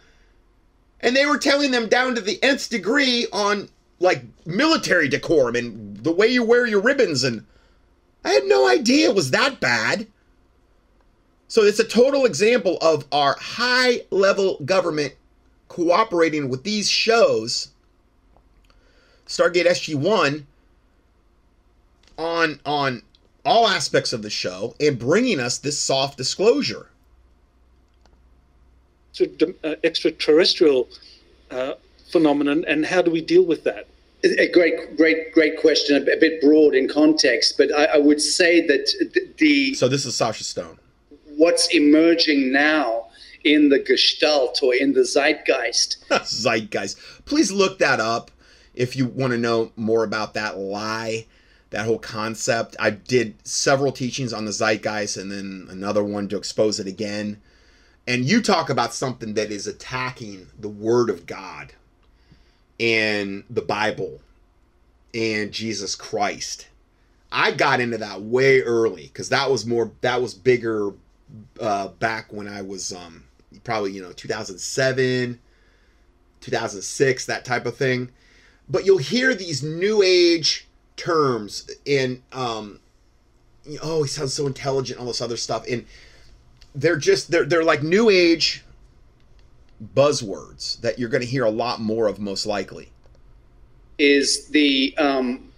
And they were telling them down to the nth degree on like military decorum and the way you wear your ribbons. And I had no idea it was that bad. So it's a total example of our high level government cooperating with these shows, Stargate SG 1, on, on all aspects of the show and bringing us this soft disclosure. uh, extraterrestrial uh, phenomenon, and how do we deal with that? A great, great, great question. A bit broad in context, but I, I would say that the so this is Sacha Stone. What's emerging now in the gestalt or in the zeitgeist? (laughs) zeitgeist. Please look that up if you want to know more about that lie, that whole concept. I did several teachings on the zeitgeist, and then another one to expose it again. And you talk about something that is attacking the Word of God and the Bible and Jesus Christ. I got into that way early because that was more that was bigger uh, back when I was um, probably you know 2007, 2006, that type of thing. But you'll hear these new age terms and um, oh, he sounds so intelligent, all this other stuff, and they're just they're they're like new age buzzwords that you're going to hear a lot more of most likely is the um,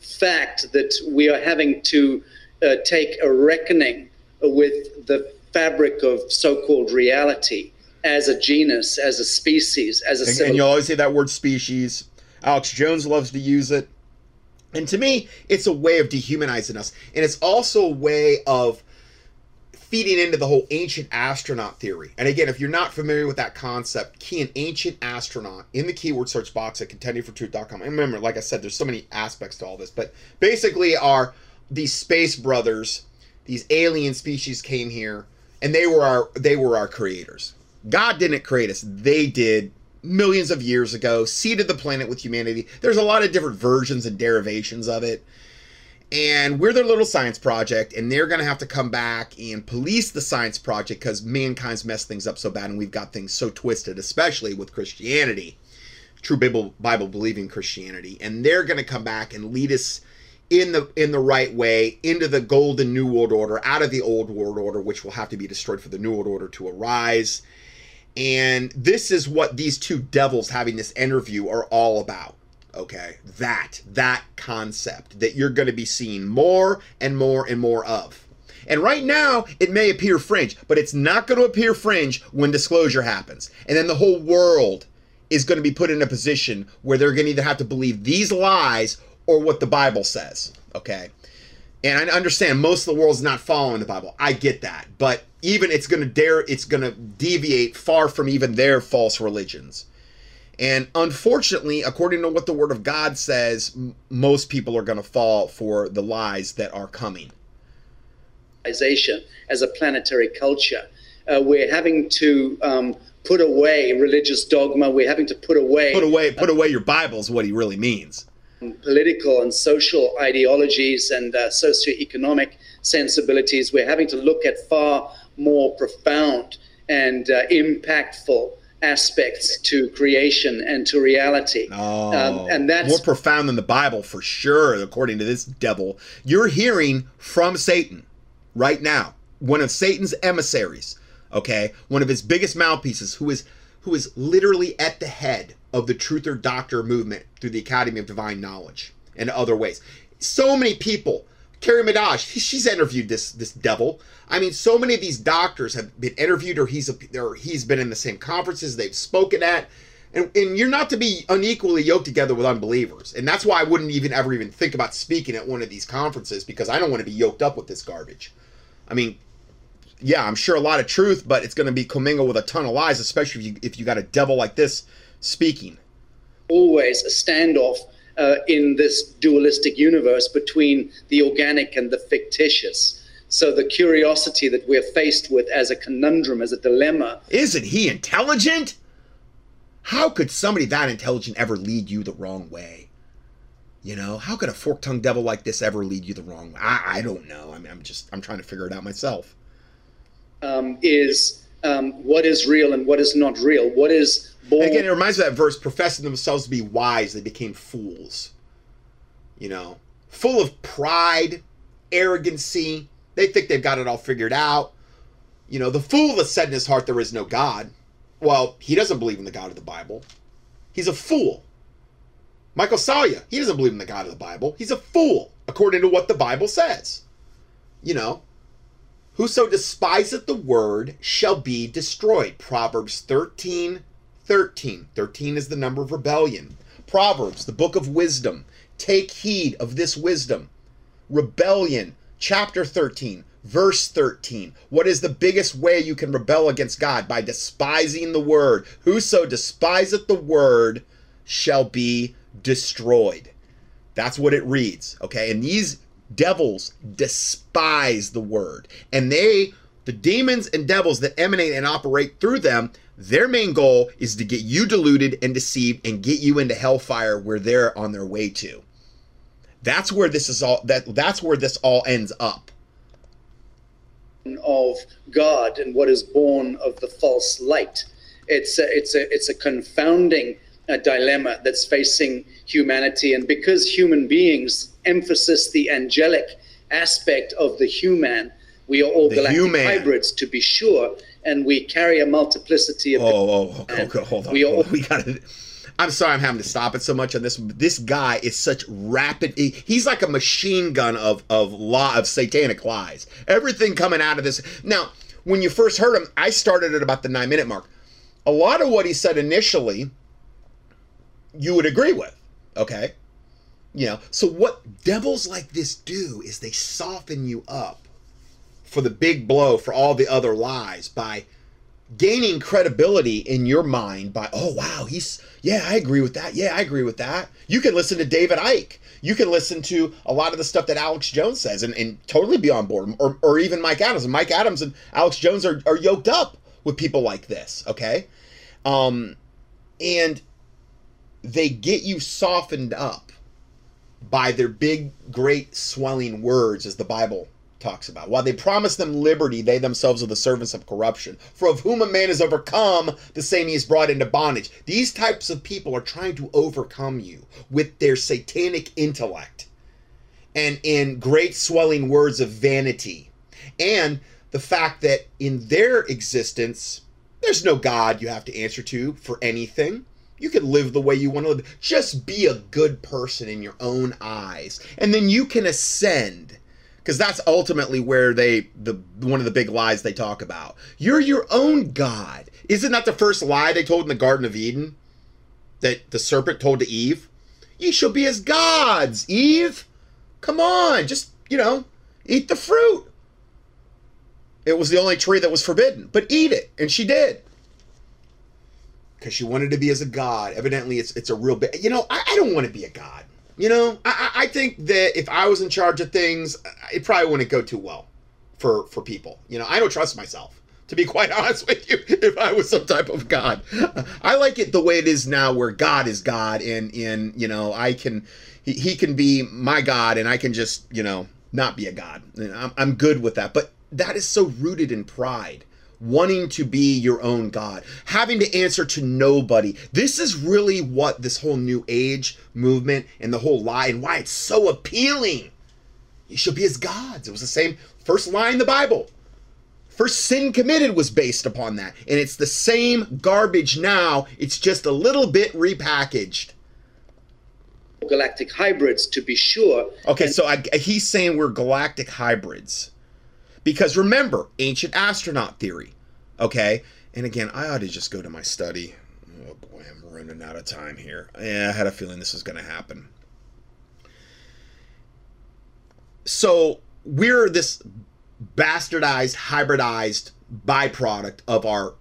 fact that we are having to uh, take a reckoning with the fabric of so-called reality as a genus, as a species, as a. And, and you always say that word species. Alex Jones loves to use it, and to me, it's a way of dehumanizing us, and it's also a way of feeding into the whole ancient astronaut theory. And again, if you're not familiar with that concept, key an ancient astronaut in the keyword search box at contendingfortruth.com. And remember, like I said, there's so many aspects to all this, but basically are these space brothers, these alien species came here and they were our they were our creators. God didn't create us. They did millions of years ago, seeded the planet with humanity. There's a lot of different versions and derivations of it. And we're their little science project and they're going to have to come back and police the science project because mankind's messed things up so bad and we've got things so twisted especially with christianity true bible bible believing christianity. And they're going to come back and lead us in the in the right way into the golden new world order out of the old world order which will have to be destroyed for the new world order to arise and this is what these two devils having this interview are all about okay? That that concept that you're going to be seeing more and more and more of. And right now it may appear fringe but it's not going to appear fringe when disclosure happens. And then the whole world is going to be put in a position where they're going to either have to believe these lies or what the bible says okay? And i understand most of the world's not following the bible. I get that. But even it's going to dare it's going to deviate far from even their false religions and unfortunately, according to what the Word of God says, m- most people are going to fall for the lies that are coming. As a planetary culture, uh, we're having to um, put away religious dogma. We're having to put away put away put away your Bible is what he really means. Political and social ideologies and uh, socioeconomic sensibilities. We're having to look at far more profound and uh, impactful aspects to creation and to reality. Oh, um, and that's more profound than the Bible for sure, according to this devil. You're hearing from Satan right now, one of Satan's emissaries, okay, one of his biggest mouthpieces, who is who is literally at the head of the truther doctor movement through the Academy of Divine Knowledge and other ways. So many people Carrie Madej, she's interviewed this this devil. I mean, so many of these doctors have been interviewed, or he's or he's been in the same conferences they've spoken at, and, and you're not to be unequally yoked together with unbelievers, and that's why I wouldn't even ever even think about speaking at one of these conferences because I don't want to be yoked up with this garbage. I mean, yeah, I'm sure a lot of truth, but it's going to be commingled with a ton of lies, especially if you if you got a devil like this speaking. Always a standoff uh, in this dualistic universe between the organic and the fictitious. So the curiosity that we're faced with as a conundrum, as a dilemma. Isn't he intelligent? How could somebody that intelligent ever lead you the wrong way? You know, how could a fork-tongued devil like this ever lead you the wrong way? I, I don't know. I mean, I'm just I'm trying to figure it out myself. Um, is um, what is real and what is not real? What is Born. Again, it reminds me of that verse, professing themselves to be wise, they became fools. You know, full of pride, arrogancy. They think they've got it all figured out. You know, the fool that said in his heart there is no God. Well, he doesn't believe in the God of the Bible. He's a fool. Michael Salla, he doesn't believe in the God of the Bible. He's a fool, according to what the Bible says. You know, Whoso despiseth the word shall be destroyed. Proverbs 13, 13. 13 is the number of rebellion. Proverbs, the book of wisdom. Take heed of this wisdom. Rebellion, chapter 13, verse 13. What is the biggest way you can rebel against God? By despising the word. Whoso despiseth the word shall be destroyed. That's what it reads. Okay. And these devils despise the word. And they, the demons and devils that emanate and operate through them, their main goal is to get you deluded and deceived and get you into hellfire where they're on their way to. That's where this is all that that's where this all ends up. Of God and what is born of the false light. It's a, it's a it's a confounding uh, dilemma that's facing humanity, and because human beings emphasis the angelic aspect of the human, we are all The galactic human. hybrids to be sure, and we carry a multiplicity of. Oh, oh, oh, oh, oh, hold on. We oh, all- we gotta. I'm sorry, I'm having to stop it so much on this. This guy is such rapid. he- he's like a machine gun of of law of satanic lies. Everything coming out of this. Now, when you first heard him, I started at about the nine minute mark. A lot of what he said initially, you would agree with. Okay, you know. So what devils like this do is they soften you up for the big blow for all the other lies by gaining credibility in your mind by oh wow he's yeah i agree with that. Yeah i agree with that. You can listen to david icke you can listen to a lot of the stuff that alex jones says and, and totally be on board or, or even mike adams. And mike adams and alex jones are, are yoked up with people like this okay? Um and they get you softened up by their big great swelling words as the bible talks about. While they promise them liberty, they themselves are the servants of corruption. For of whom a man is overcome, the same he is brought into bondage. These types of people are trying to overcome you with their satanic intellect and in great swelling words of vanity. And the fact that in their existence, there's no God you have to answer to for anything. You can live the way you want to live. Just be a good person in your own eyes. And then you can ascend because that's ultimately where they the one of the big lies they talk about. You're your own god. Isn't that the first lie they told in the Garden of Eden? That the serpent told to Eve? Ye shall be as gods, Eve. Come on, just, you know, eat the fruit. It was the only tree that was forbidden, but eat it, and she did. Because she wanted to be as a god. Evidently, it's it's a real big. You know, I, I don't want to be a god. You know, I, I think that if I was in charge of things, it probably wouldn't go too well for for people. You know, I don't trust myself. To be (laughs) quite honest with you, if I was some type of god, I like it the way it is now, where God is God, and and you know, I can, he, he can be my God, and I can just you know not be a god. I'm I'm good with that. But that is so rooted in pride wanting to be your own God, having to answer to nobody. This is really what this whole new age movement and the whole lie and why it's so appealing. You should be as gods. It was the same first lie in the Bible. First sin committed was based upon that. And it's the same garbage now. It's just a little bit repackaged. galactic hybrids to be sure. Okay, so I, he's saying we're galactic hybrids. Because remember, ancient astronaut theory. Okay? And again, I ought to just go to my study. Oh boy, I'm running out of time here. Yeah, I had a feeling this was going to happen. So we're this bastardized, hybridized byproduct of our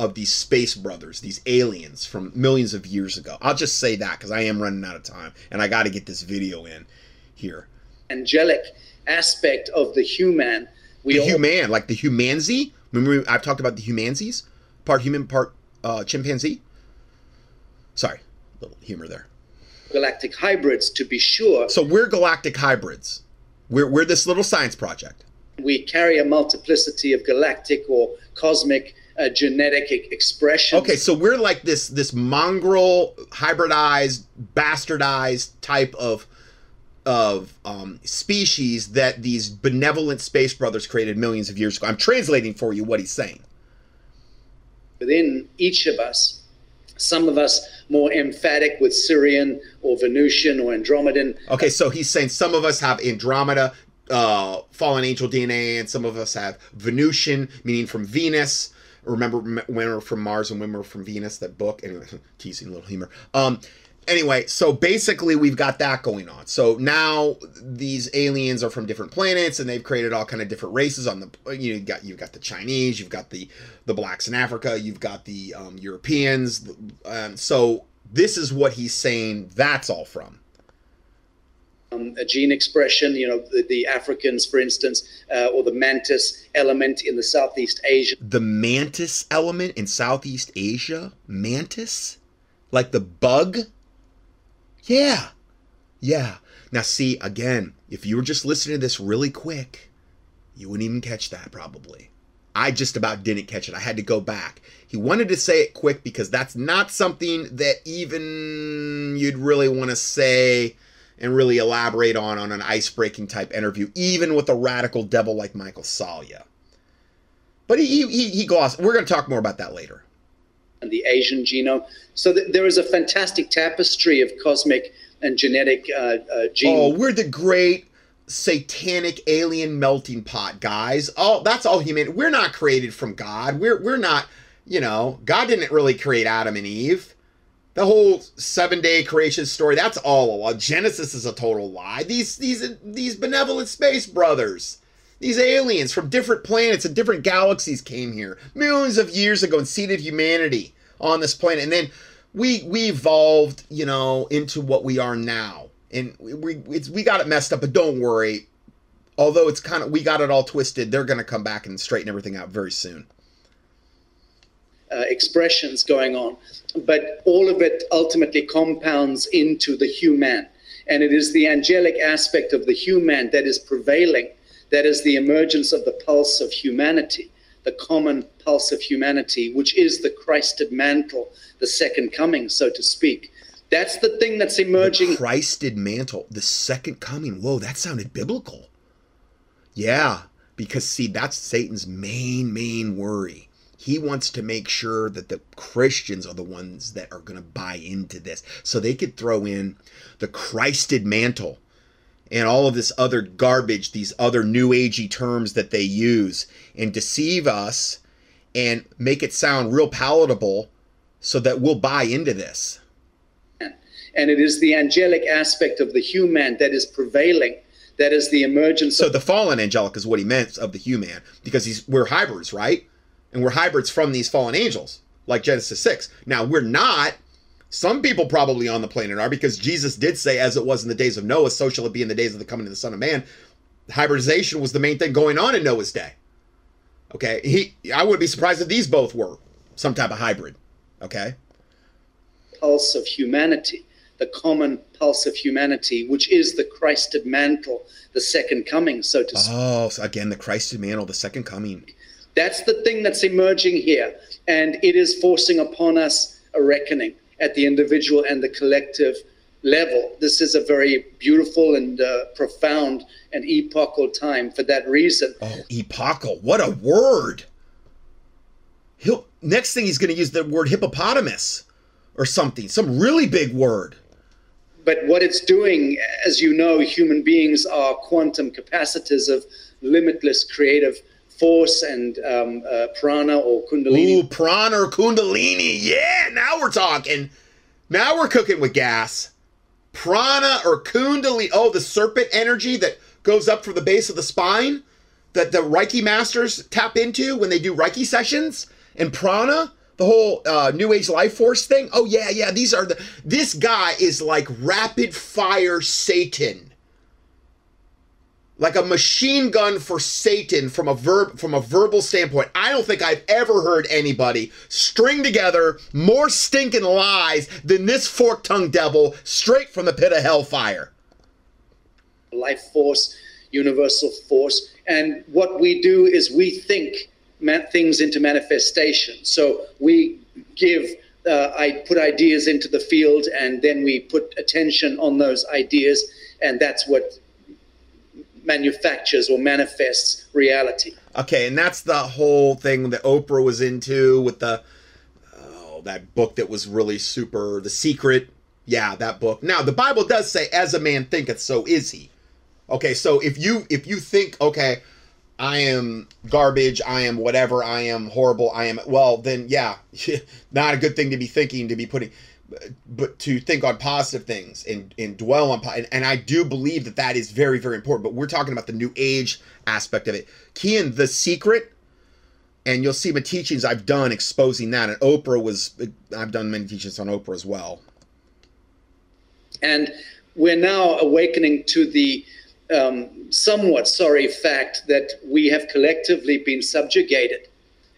of these space brothers, these aliens from millions of years ago. I'll just say that because I am running out of time and I got to get this video in here. Angelic aspect of the human. We the all human, like the humanzee. Remember, I've talked about the humanzees, part human, part uh, chimpanzee. Sorry, little humor there. galactic hybrids to be sure. So we're galactic hybrids. We're we're this little science project. We carry a multiplicity of galactic or cosmic uh, genetic e- expressions. Okay, so we're like this this mongrel, hybridized, bastardized type of of um, species that these benevolent space brothers created millions of years ago. I'm translating for you what he's saying. within each of us. Some of us more emphatic with Sirian or Venusian or Andromedan. Okay, so he's saying some of us have Andromeda, uh, fallen angel DNA, and some of us have Venusian, meaning from Venus. Remember when we're from Mars and when we're from Venus, that book. Anyway, (laughs) teasing a little humor. Um, anyway, so basically we've got that going on. So now these aliens are from different planets, and they've created all kind of different races. On the you know, you've got you've got the Chinese, you've got the the blacks in Africa, you've got the um, Europeans. Um, so this is what he's saying. That's all from. Um, a gene expression, you know, the, the Africans, for instance, uh, or the mantis element in the Southeast Asia. The mantis element in Southeast Asia? Mantis? Like the bug? Yeah. Yeah. Now, see, again, if you were just listening to this really quick, you wouldn't even catch that probably. I just about didn't catch it. I had to go back. He wanted to say it quick because that's not something that even you'd really want to say and really elaborate on on an ice breaking type interview, even with a radical devil like Michael Salla. But he, he, he glossed. We're going to talk more about that later. And the Asian genome. So th- there is a fantastic tapestry of cosmic and genetic uh, uh, gene. Oh, we're the great satanic alien melting pot, guys. Oh, that's all human. We're not created from God. We're we're not. You know, God didn't really create Adam and Eve. The whole seven day creation story, that's all a lie. Genesis is a total lie. These these these benevolent space brothers, these aliens from different planets and different galaxies came here millions of years ago and seeded humanity on this planet. And then we we evolved, you know, into what we are now. And we we got it messed up, but don't worry. Although it's kind of we got it all twisted, they're going to come back and straighten everything out very soon. Uh, expressions going on, but all of it ultimately compounds into the human. And it is the angelic aspect of the human that is prevailing, that is the emergence of the pulse of humanity, the common pulse of humanity, which is the Christed mantle, the second coming, so to speak. That's the thing that's emerging. The Christed mantle, the second coming. Whoa, that sounded biblical. Yeah, because see, that's Satan's main, main worry he wants to make sure that the Christians are the ones that are going to buy into this. So they could throw in the Christed mantle and all of this other garbage, these other new agey terms that they use, and deceive us and make it sound real palatable so that we'll buy into this. And it is the angelic aspect of the human that is prevailing. That is the emergence. So the fallen angelic is what he meant of the human, because he's we're hybrids, right? and we're hybrids from these fallen angels, like Genesis 6. Now, we're not. Some people probably on the planet are because Jesus did say, as it was in the days of Noah, so shall it be in the days of the coming of the Son of Man. Hybridization was the main thing going on in Noah's day. Okay, he I wouldn't be surprised if these both were some type of hybrid. Okay. Pulse of humanity, the common pulse of humanity, which is the Christed mantle, the second coming, so to speak. Oh, so again, the Christed mantle, the second coming. That's the thing that's emerging here. And it is forcing upon us a reckoning at the individual and the collective level. This is a very beautiful and uh, profound and epochal time for that reason. Oh, epochal. What a word. He'll, next thing he's going to use the word hippopotamus or something, some really big word. But what it's doing, as you know, human beings are quantum capacitors of limitless creative force and um, uh, prana or kundalini. Ooh, prana or kundalini. Yeah, now we're talking. Now we're cooking with gas. Prana or kundalini. Oh, the serpent energy that goes up from the base of the spine that the Reiki masters tap into when they do Reiki sessions. And prana, the whole uh, New Age life force thing. Oh, yeah, yeah. These are the. This guy is like rapid fire Satan like a machine gun for Satan from a verb from a verbal standpoint. I don't think I've ever heard anybody string together more stinking lies than this fork-tongued devil straight from the pit of hellfire. Life force, universal force, and what we do is we think things into manifestation. So we give uh, I put ideas into the field, and then we put attention on those ideas, and that's what manufactures or manifests reality. Okay, and that's the whole thing that Oprah was into with the oh, that book that was really super The Secret. Yeah, that book. Now, the Bible does say as a man thinketh so is he. Okay, so if you if you think okay, I am garbage, I am whatever, I am horrible, I am well, then yeah, (laughs) not a good thing to be thinking to be putting but to think on positive things and, and dwell on and, and I do believe that that is very very important but we're talking about the new age aspect of it. Kian the secret and you'll see my teachings I've done exposing that and Oprah was I've done many teachings on Oprah as well. And we're now awakening to the um, somewhat sorry fact that we have collectively been subjugated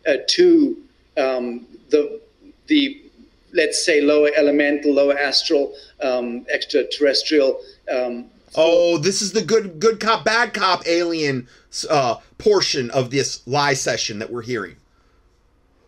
uh, to um, the the let's say lower elemental, lower astral, um, extraterrestrial. Um, oh, this is the good good cop bad cop alien uh, portion of this lie session that we're hearing.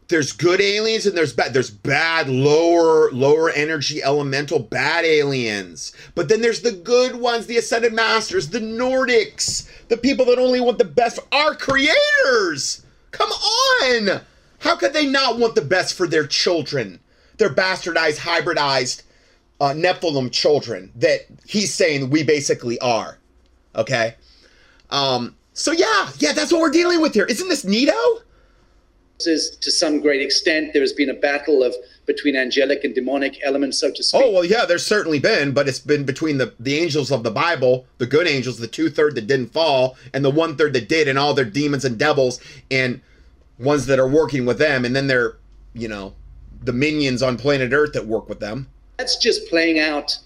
There's good aliens and there's bad there's bad lower lower energy elemental bad aliens. But then there's the good ones the ascended masters the nordics the people that only want the best our creators. Come on. How could they not want the best for their children their bastardized hybridized uh, nephilim children that he's saying we basically are okay? Um so yeah yeah that's what we're dealing with here. Isn't this neato? Is to some great extent there has been a battle of between angelic and demonic elements so to speak. Oh well yeah there's certainly been but it's been between the the angels of the bible the good angels the two-third that didn't fall and the one-third that did and all their demons and devils and ones that are working with them and then they're you know the minions on planet earth that work with them that's just playing out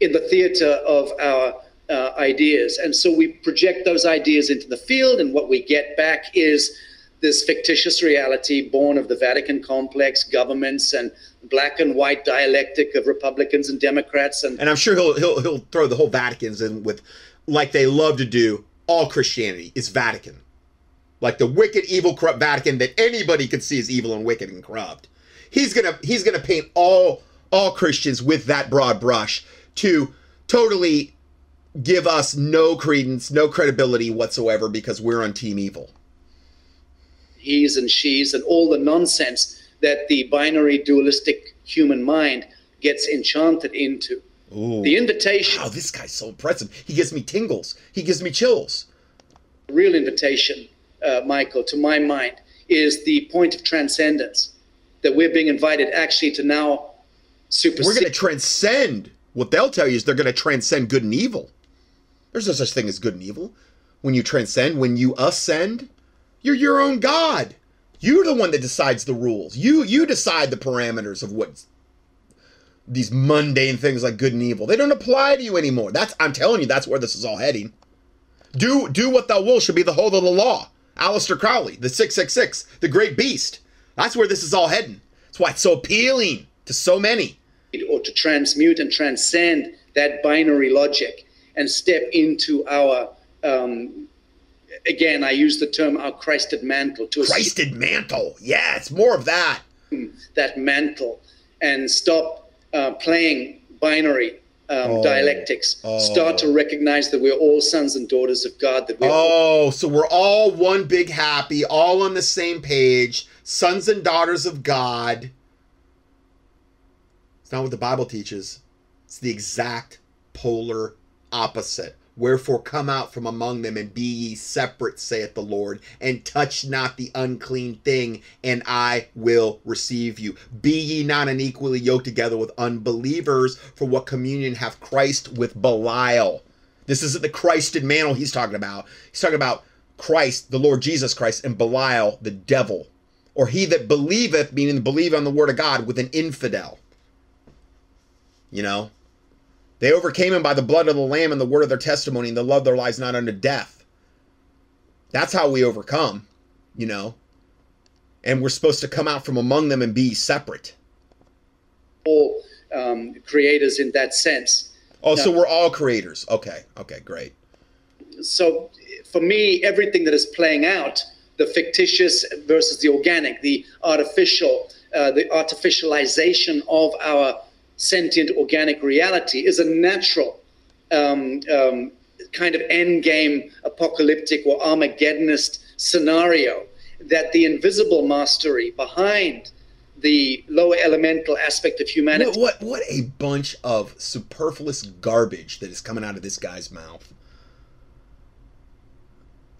in the theater of our uh, ideas and so we project those ideas into the field and what we get back is this fictitious reality born of the Vatican complex, governments, and black and white dialectic of Republicans and Democrats. And, and I'm sure he'll, he'll, he'll throw the whole Vaticans in with, like they love to do, all Christianity is Vatican. Like the wicked, evil, corrupt Vatican that anybody could see is evil and wicked and corrupt. He's gonna he's gonna paint all all Christians with that broad brush to totally give us no credence, no credibility whatsoever because we're on team evil he's and she's and all the nonsense that the binary dualistic human mind gets enchanted into. Ooh. The invitation. Wow, this guy's so impressive. He gives me tingles. He gives me chills. Real invitation, uh, Michael, to my mind, is the point of transcendence that we're being invited actually to now supersede. We're going to transcend. What they'll tell you is they're going to transcend good and evil. There's no such thing as good and evil. When you transcend, when you ascend, you're your own god. You're the one that decides the rules. You you decide the parameters of what these mundane things like good and evil. They don't apply to you anymore. That's I'm telling you, that's where this is all heading. Do do what thou wilt should be the whole of the law. Aleister Crowley, the 666, the great beast. That's where this is all heading. That's why it's so appealing to so many. Or to transmute and transcend that binary logic and step into our um, again, I use the term our Christed mantle to Christed mantle. Yeah, it's more of that. That mantle and stop uh, playing binary um, oh, dialectics. Oh. Start to recognize that we're all sons and daughters of God. That we're oh, all- so we're all one big happy, all on the same page, sons and daughters of God. It's not what the Bible teaches. It's the exact polar opposite. Wherefore come out from among them and be ye separate, saith the Lord, and touch not the unclean thing, and I will receive you. Be ye not unequally yoked together with unbelievers, for what communion hath Christ with Belial? This isn't the Christed mantle he's talking about. He's talking about Christ, the Lord Jesus Christ, and Belial, the devil. Or he that believeth, meaning believe on the word of God, with an infidel. You know? They overcame him by the blood of the Lamb and the word of their testimony, and the love their lives not unto death. That's how we overcome, you know. And we're supposed to come out from among them and be separate. All um, creators in that sense. Oh, now, so we're all creators. Okay, okay, great. So for me, everything that is playing out, the fictitious versus the organic, the artificial, uh, the artificialization of our sentient organic reality is a natural um, um, kind of end game apocalyptic or Armageddonist scenario that the invisible mastery behind the lower elemental aspect of humanity. What, what, what a bunch of superfluous garbage that is coming out of this guy's mouth.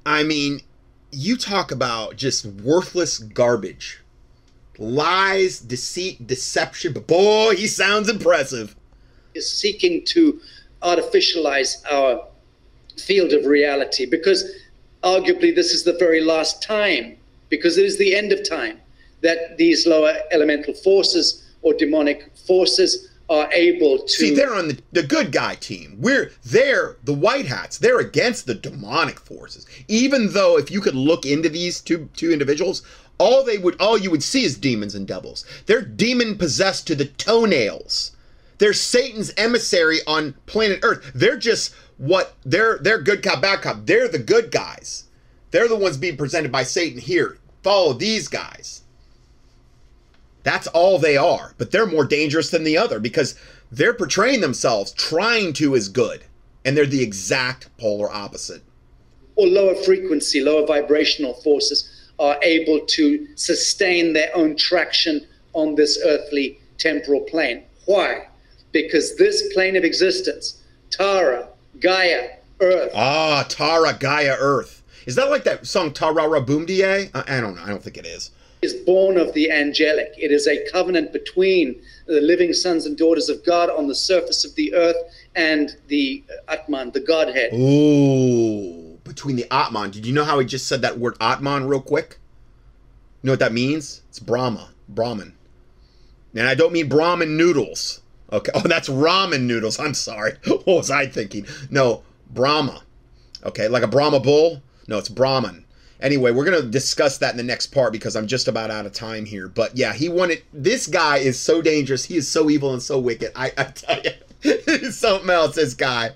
I mean, you talk about just worthless garbage. Lies, deceit, deception, but boy, he sounds impressive. Is seeking to artificialize our field of reality because arguably this is the very last time, because it is the end of time, that these lower elemental forces or demonic forces are able to see they're on the, the good guy team. We're they're the white hats. They're against the demonic forces. Even though if you could look into these two two individuals all they would all you would see is demons and devils. They're demon possessed to the toenails. They're satan's emissary on planet earth. They're just what they're they're good cop bad cop. They're the good guys. They're the ones being presented by satan here. Follow these guys that's all they are. But they're more dangerous than the other because they're portraying themselves trying to as good. And they're the exact polar opposite. Or lower frequency, lower vibrational forces are able to sustain their own traction on this earthly temporal plane. Why? Because this plane of existence, Tara, Gaia, Earth. Ah, Tara, Gaia, Earth. Is that like that song Tarara Boom I, I don't know. I don't think it is is born of the angelic. It is a covenant between the living sons and daughters of God on the surface of the earth and the uh, Atman, the Godhead. Ooh, between the Atman. Did you know how he just said that word Atman real quick? You know what that means? It's Brahma, Brahman. And I don't mean Brahman noodles. Okay. (laughs) Oh, that's ramen noodles. I'm sorry. (laughs) What was I thinking? No, Brahma. Okay, like a Brahma bull? No, it's Brahman. Anyway, we're going to discuss that in the next part because I'm just about out of time here. But yeah, he wanted. This guy is so dangerous. He is so evil and so wicked. I, I tell you, (laughs) something else. This guy.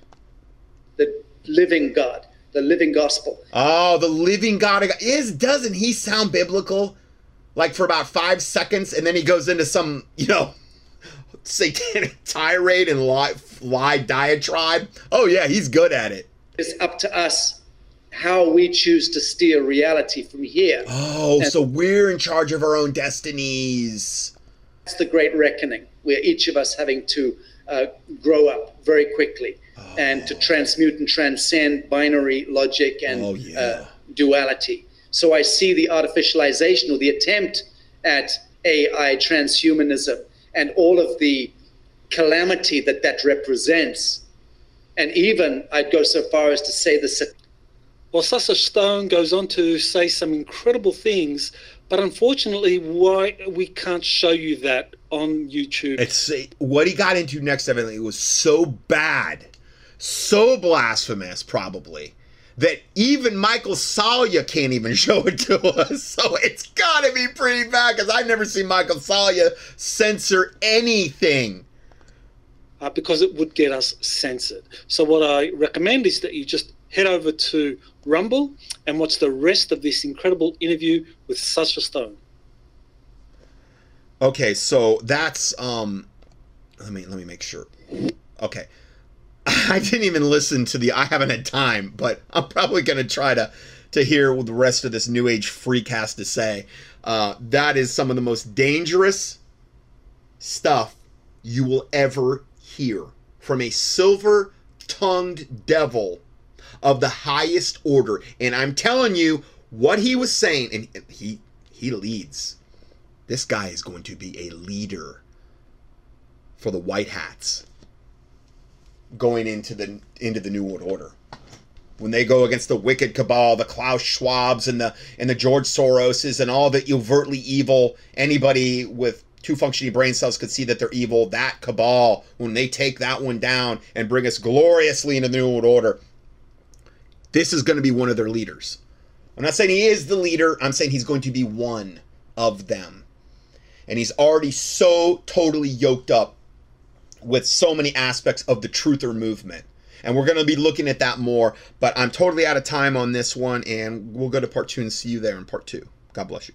The living God, the living gospel. Oh, the living God is. Doesn't he sound biblical? Like for about five seconds, and then he goes into some, you know, (laughs) satanic (laughs) tirade and lie, lie diatribe. Oh yeah, he's good at it. It's up to us how we choose to steer reality from here. Oh, and so we're in charge of our own destinies. That's the great reckoning, where each of us having to uh, grow up very quickly oh. and to transmute and transcend binary logic and oh, yeah. uh, duality. So I see the artificialization or the attempt at AI transhumanism and all of the calamity that that represents. And even I'd go so far as to say the well, Sacha Stone goes on to say some incredible things, but unfortunately, why we can't show you that on YouTube. It's what he got into next. Evidently, was so bad, so blasphemous, probably that even Michael Salla can't even (laughs) show it to us. So it's got to be pretty bad because I've never seen Michael Salla censor anything. Uh, because it would get us censored. So what I recommend is that you just head over to Rumble and watch the rest of this incredible interview with Sacha Stone. Okay, so that's um let me let me make sure. Okay. (laughs) I didn't even listen to the I haven't had time, but I'm probably going to try to to hear what the rest of this new age freak has to say. Uh, that is some of the most dangerous stuff you will ever hear from a silver tongued devil of the highest order. And I'm telling you what he was saying, and he he leads. This guy is going to be a leader for the White Hats going into the into the New World Order. When they go against the wicked cabal, the Klaus Schwabs and the and the George Soroses and all the overtly evil anybody with two functioning brain cells could see that they're evil. That cabal, when they take that one down and bring us gloriously into the New World Order, this is going to be one of their leaders. I'm not saying he is the leader, I'm saying he's going to be one of them. And he's already so totally yoked up with so many aspects of the truther movement. And we're going to be looking at that more, but I'm totally out of time on this one, and we'll go to part two and see you there in part two. God bless you.